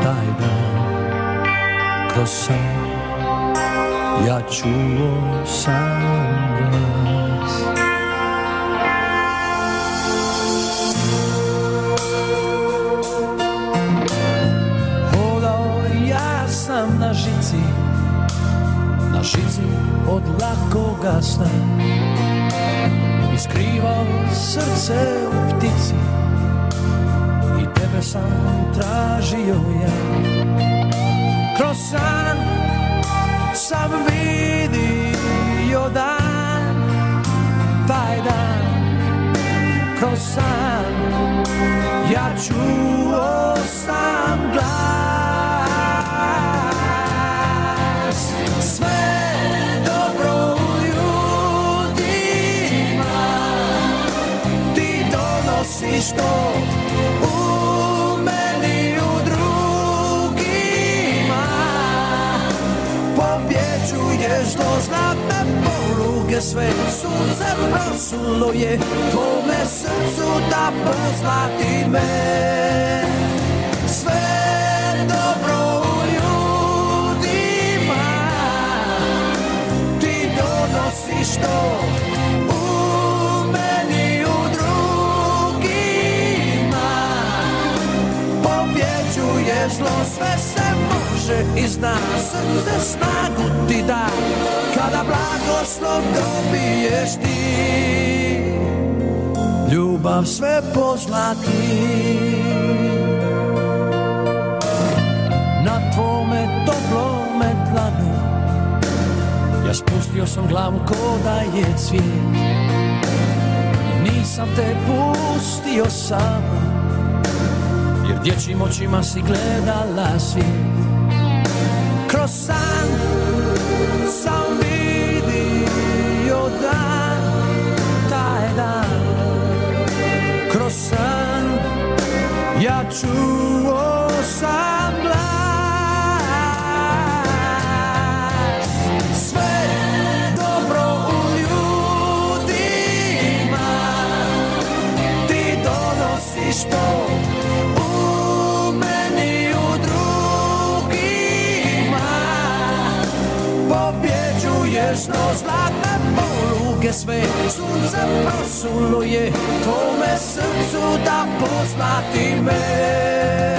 taj dan. Kroz san ja čuo sam glas žici od lakoga sna. I skrivao srce u ptici I tebe sam tražio ja. Kroz san sam vidio dan Taj dan. Kroz san Ja čuo sam glas donosiš to u meni u drugima. Pobjeđuješ do zlatne poluge Sve sunce prosulo je Tvome srcu da poznati me. Sve dobro u ljudima. Ti donosiš to Zlo, sve se može i zna Srce snagu ti da. Kada blagoslov dobiješ ti Ljubav sve pozlati. Na tvome toplome dlanu Ja spustio sam glavu ko da je cvijet. Nisam te pustio samo dječjim očima si gledala svijet. Kroz san sam vidio dan, taj dan. Kroz san ja čuo sam poluge sve. Sunce prosulo je srcu da poznati me.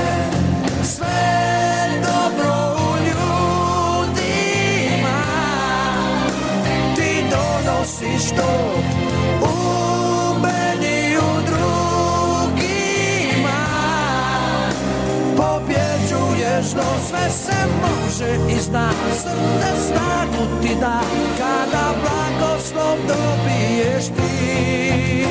Sve dobro u ljudima. Ti donosiš to u meni u drugima. Nježno Sve se može i zna Srce snagu ti da blagoslov dobiješ ti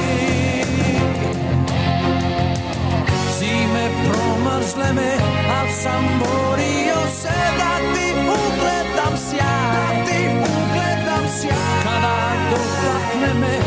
Zime promrzle me, al sam borio se da ti ugledam sjaj, da ti ugledam sjaj. Kada dotakne me,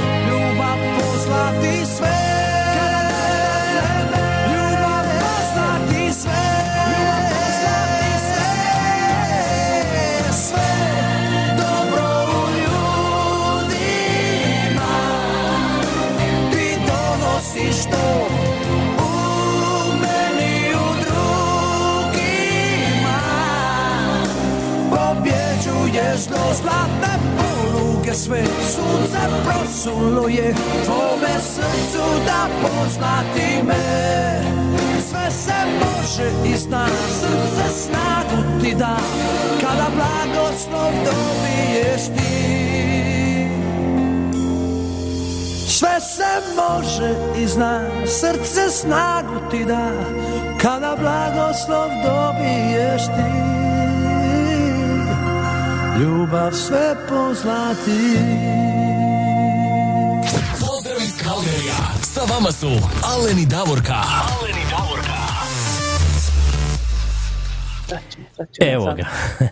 zlatne poluge sve sunce prosulo je tvome srcu da poznati me sve se može i zna srce snagu ti da kada blagoslov dobiješ ti sve se može i zna, srce snagu ti da, kada blagoslov dobiješ ti. Ljubav sve pozlati.
Pozdrav iz Kalgerija. Sa vama su Alen i Davorka. Alen i Davorka.
Evo ga.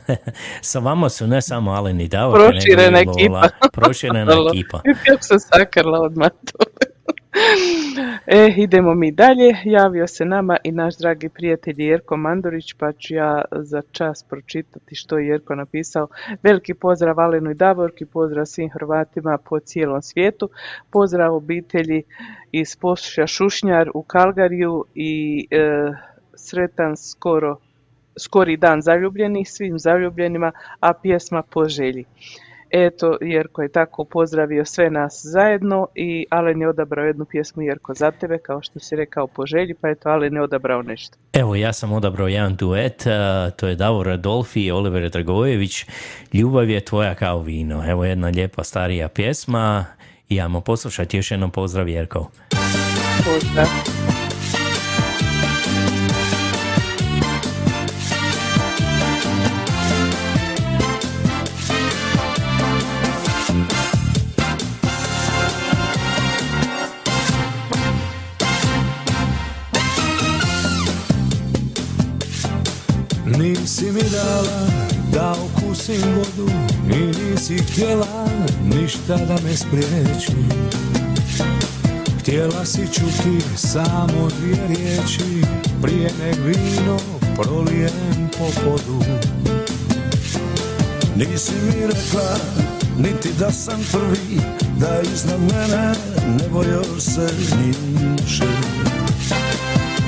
Sa vama su ne samo Alen i Davor,
Proširena
nego i Lola.
ekipa.
Proširena ekipa.
Kako sam sakrla odmah to. E, idemo mi dalje. Javio se nama i naš dragi prijatelj Jerko Mandorić, pa ću ja za čas pročitati što je Jerko napisao. Veliki pozdrav Alenu i Davorki, pozdrav svim Hrvatima po cijelom svijetu, pozdrav obitelji iz Posuša Šušnjar u Kalgariju i e, sretan skoro skori dan zaljubljenih svim zaljubljenima, a pjesma po želji. Eto, Jerko je tako pozdravio sve nas zajedno i Alen je odabrao jednu pjesmu Jerko za tebe, kao što si rekao po želji, pa eto Alen je odabrao nešto.
Evo, ja sam odabrao jedan duet, to je Davor Adolfi i Oliver Dragojević. Ljubav je tvoja kao vino. Evo jedna lijepa starija pjesma i ajmo poslušati još jednom pozdrav Jerko.
Pozdrav.
Nisi mi dala da okusim vodu I nisi htjela ništa da me spriječi. Htjela si čuti samo dvije riječi Prije nek vino prolijem po podu. Nisi mi rekla niti da sam prvi Da iznad mene nebo još se niše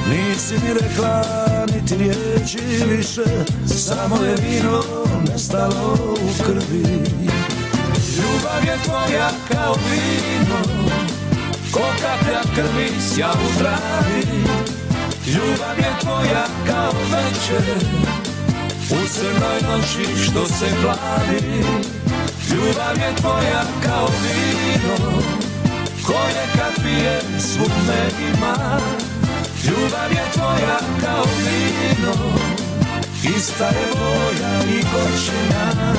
Nisi mi rekla niti riječi više Samo je vino nestalo u krvi. Ljubav je tvoja kao vino Ko kaplja krvi sja u travi Ljubav je tvoja kao večer U crnoj noći što se plavi. Ljubav je tvoja kao vino Koje kad pije svud me ima Ljubav je tvoja kao vino Ista je boja i gorčina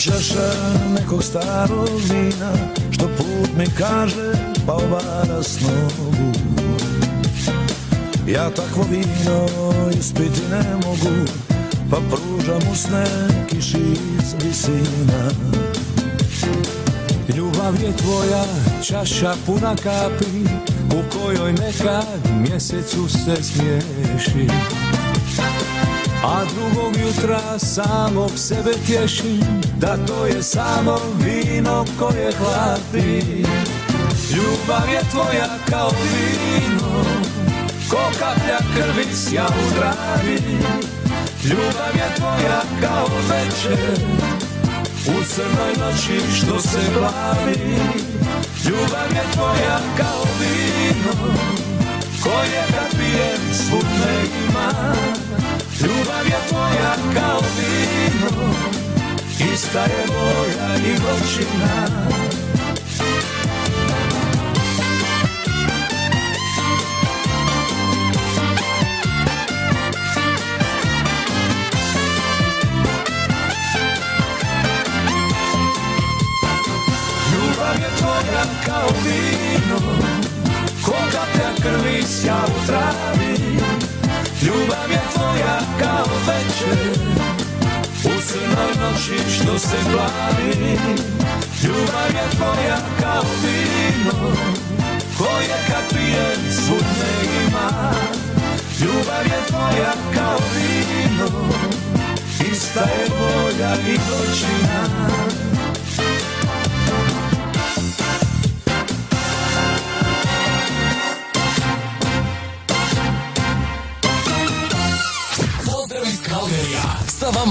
Čaša nekog starog vina Što put mi kaže pa obara s nogu. Ja takvo vino ispiti ne mogu Pa pružam usne kiši iz visina. Ljubav je tvoja čaša puna kapi U kojoj nekad mjesecu se smiješi.
A drugog jutra samog sebe tješim Da to je samo vino koje hladi Ljubav je tvoja kao vino. Ko kaplja krvi sja u travi Ljubav je tvoja kao večer. U crnoj noći što se glavi. Ljubav je tvoja kao vino. Koje kad pijem smutne ima. Ljubav je tvoja kao vino Ista je boja i gorčina Ljubav je tvoja kao vino Ko kaplja krvi sja u travi. Ljubav je tvoja kao večer U noći što se plavi Ljubav je tvoja kao vino Koje kad pijem smutne ima. Ljubav je tvoja kao vino Ista je bolja i gorčina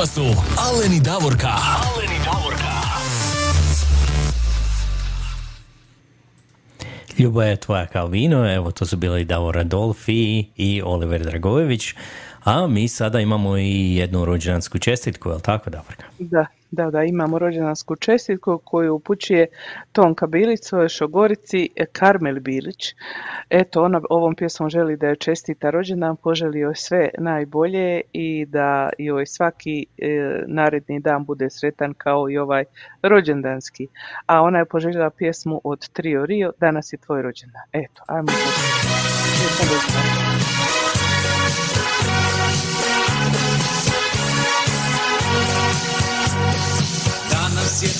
Vama su Alen i Davorka. Alen i Davorka.
Ljubav je tvoja kao vino, evo to su bili Davor Adolfi i Oliver Dragojević, a mi sada imamo i jednu rođendansku čestitku, je li tako Davorka?
Da, da, da, imamo rođendansku čestitku koju upućuje Tonka Bilić svojoj šogorici e, Karmel Bilić. Eto, ona ovom pjesmom želi da joj čestita rođendan, poželi joj sve najbolje i da joj svaki e, naredni dan bude sretan kao i ovaj rođendanski. A ona je poželjela pjesmu od Trio Rio, danas je tvoj rođendan. Eto, ajmo.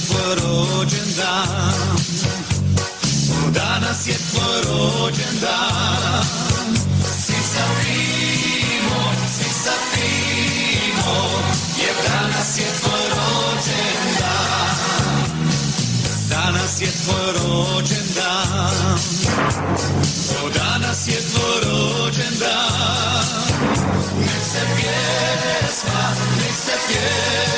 Tvoj rođendan Danas je tvoj rođendan Svi sa fino, svi sa je tvoj rođendan Danas je tvoj rođendan O danas je tvoj se pjesma, nek se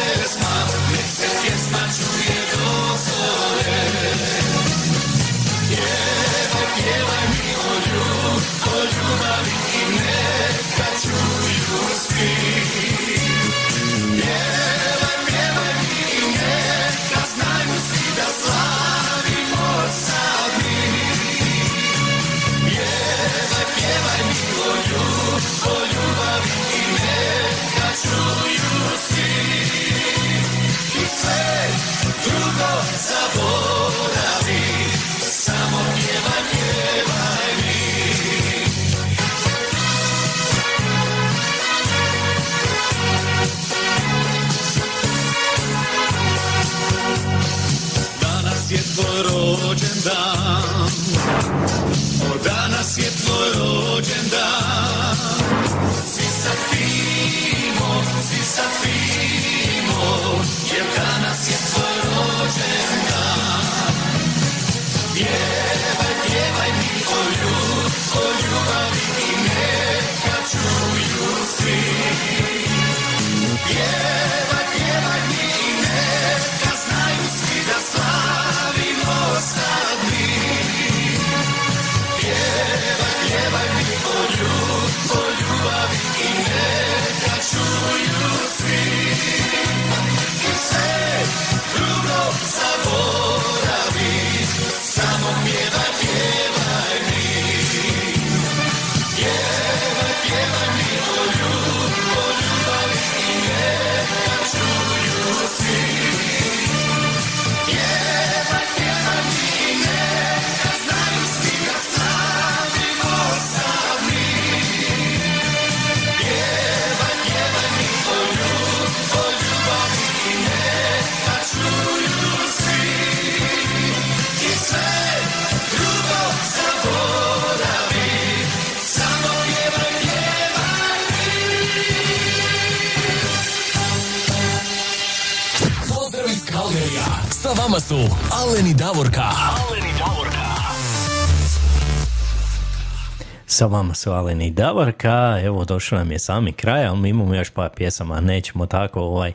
Sa
vama su
Alen i Davorka, evo došao nam je sami kraj, ali mi imamo još par pjesama, nećemo tako ovaj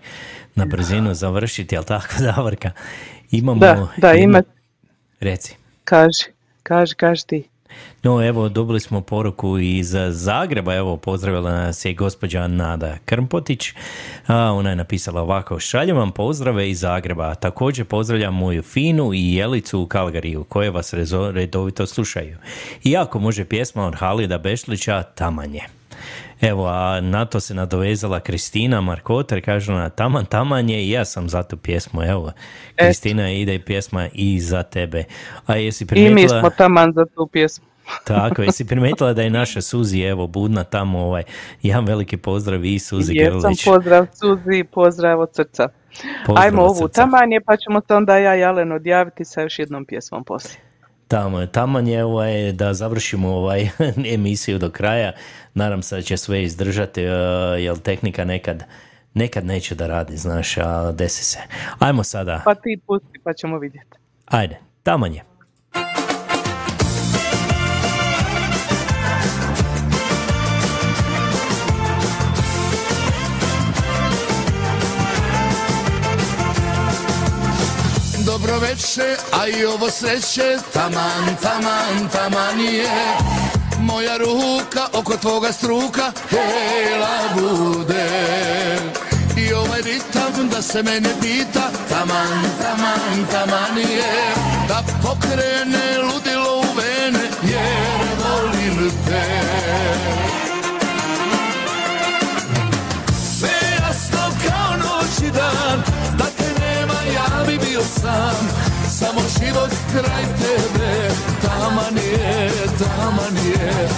na brzinu završiti, jel tako Davorka? Imamo...
Da, da, ima,
Reci.
kaži, kaži, kaži ti.
No evo, dobili smo poruku iz Zagreba, evo pozdravila nas je gospođa Nada Krmpotić, a, ona je napisala ovako, šaljem vam pozdrave iz Zagreba, također pozdravljam moju Finu i Jelicu u Kalgariju, koje vas redovito slušaju. Iako može pjesma od Halida Bešlića, Tamanje. Evo, a na to se nadovezala Kristina Markoter, kaže ona, taman, taman je i ja sam za tu pjesmu, evo. Kristina, ide pjesma i za tebe. A jesi
I
primijetila...
mi smo taman za tu pjesmu.
Tako, jesi primijetila da je naša Suzi, evo, budna tamo, ovaj, jedan veliki pozdrav i Suzi
Jesam,
Grlić.
pozdrav Suzi, pozdrav od srca.
Pozdrav
Ajmo
od
ovu
srca.
tamanje, pa ćemo se onda ja i Alen odjaviti sa još jednom pjesmom poslije.
Tamo je, taman je ovaj, da završimo ovaj emisiju do kraja. Nadam se da će sve izdržati, uh, jer tehnika nekad, nekad neće da radi, znaš, a desi se. Ajmo sada,
Pa ti pusti, pa ćemo vidjeti.
ajde, taman je.
Večer, a i ovo sreće Taman, taman, taman je. Moja ruka oko tvoga struka Hela bude. I ovaj ritam da se mene pita Taman, taman, taman je. Da pokrene ludilo u vene Jer volim te Samo život kraj tebe. Taman je, taman je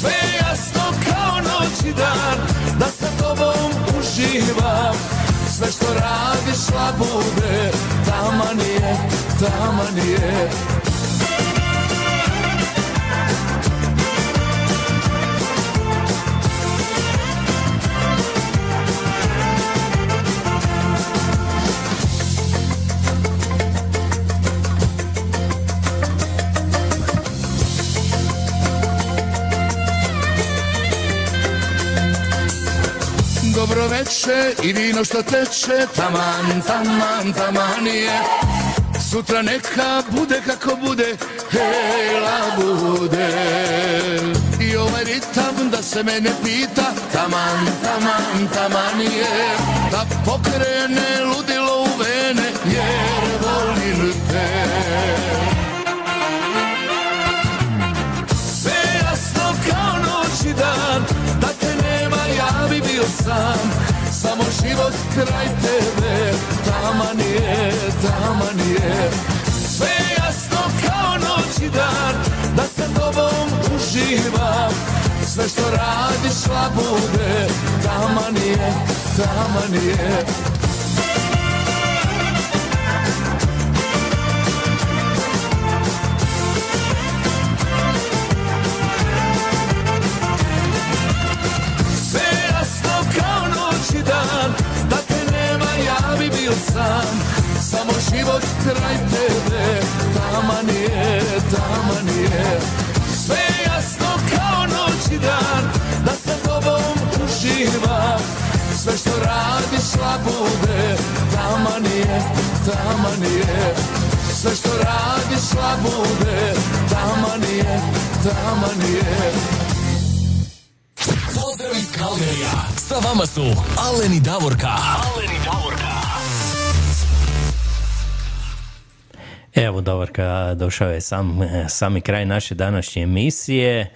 Sve jasno kao noć i dan Da sa tobom uživam. Sve što radiš labude Taman je, taman je Večer i vino što teče Taman, taman, taman je. Sutra neka bude kako bude Hela bude. I ovaj ritam da se mene pita Taman, taman, taman je. Da pokrene ludilo u vene Jer volim te Sve jasno kao noć i dan Da te nema ja bi bio sam Samo život kraj tebe Taman je, taman je Sve jasno kao noć i dan Da sa tobom uživam. Sve što radiš labude Taman je, taman je život kraj tebe Taman je, taman je Sve jasno kao noć i dan Da sa tobom uživam Sve što radiš labude Taman je, taman je Sve što radiš labude Taman je, taman je
Pozdrav iz Kalgerija. Sa vama su Aleni Davorka. Aleni Davorka.
Evo, Davorka, došao je sam, sami kraj naše današnje emisije.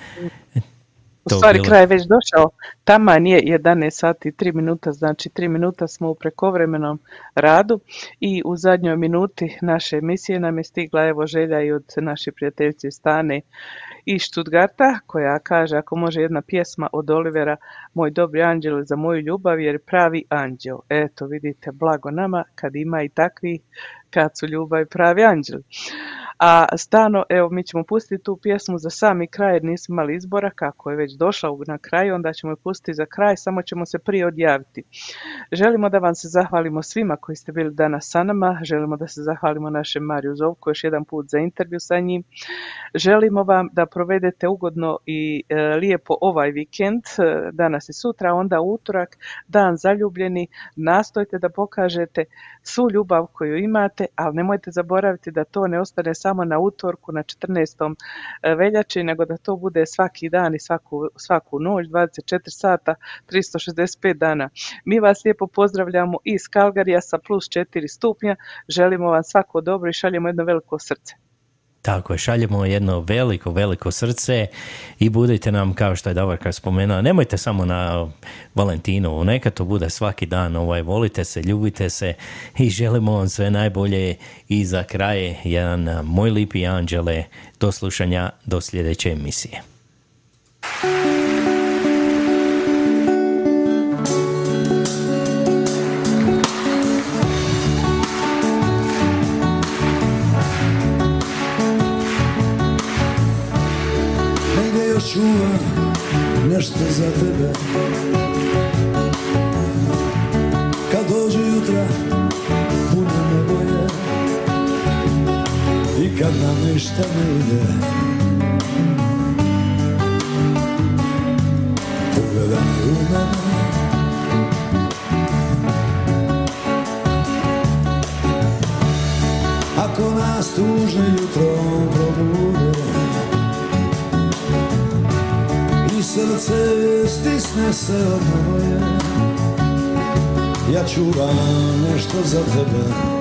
U stvari
bilo-
kraj je već došao. Taman je 11 sati i 3 minuta, znači 3 minuta smo u prekovremenom radu i u zadnjoj minuti naše emisije nam je stigla evo želja i od naše prijateljice Stane iz Stuttgarta koja kaže ako može jedna pjesma od Olivera Moj dobri anđel za moju ljubav jer je pravi anđel. Eto vidite blago nama kad ima i takvi ljubav i pravi anđeli. A Stano, evo mi ćemo pustiti tu pjesmu za sami kraj jer nismo imali izbora, kako je već došla na kraju, onda ćemo je pustiti za kraj, samo ćemo se prije odjaviti. Želimo da vam se zahvalimo svima koji ste bili danas sa nama, želimo da se zahvalimo našem Mariju Zovku još jedan put za intervju sa njim. Želimo vam da provedete ugodno i e, lijepo ovaj vikend, e, danas i sutra, onda utorak, dan zaljubljeni, nastojte da pokažete svu ljubav koju imate, ali nemojte zaboraviti da to ne ostane samo na utorku na 14. veljači, nego da to bude svaki dan i svaku, svaku noć, 24 sata, 365 dana. Mi vas lijepo pozdravljamo iz Kalgarija sa plus 4 stupnja, želimo vam svako dobro i šaljemo jedno veliko srce.
Tako je, šaljemo jedno veliko, veliko srce i budite nam, kao što je Davorka spomenula, nemojte samo na Valentinu, neka to bude svaki dan, ovaj, volite se, ljubite se i želimo vam sve najbolje i za kraj jedan moj lipi anđele do slušanja do sljedeće emisije.
Čuvam nešto za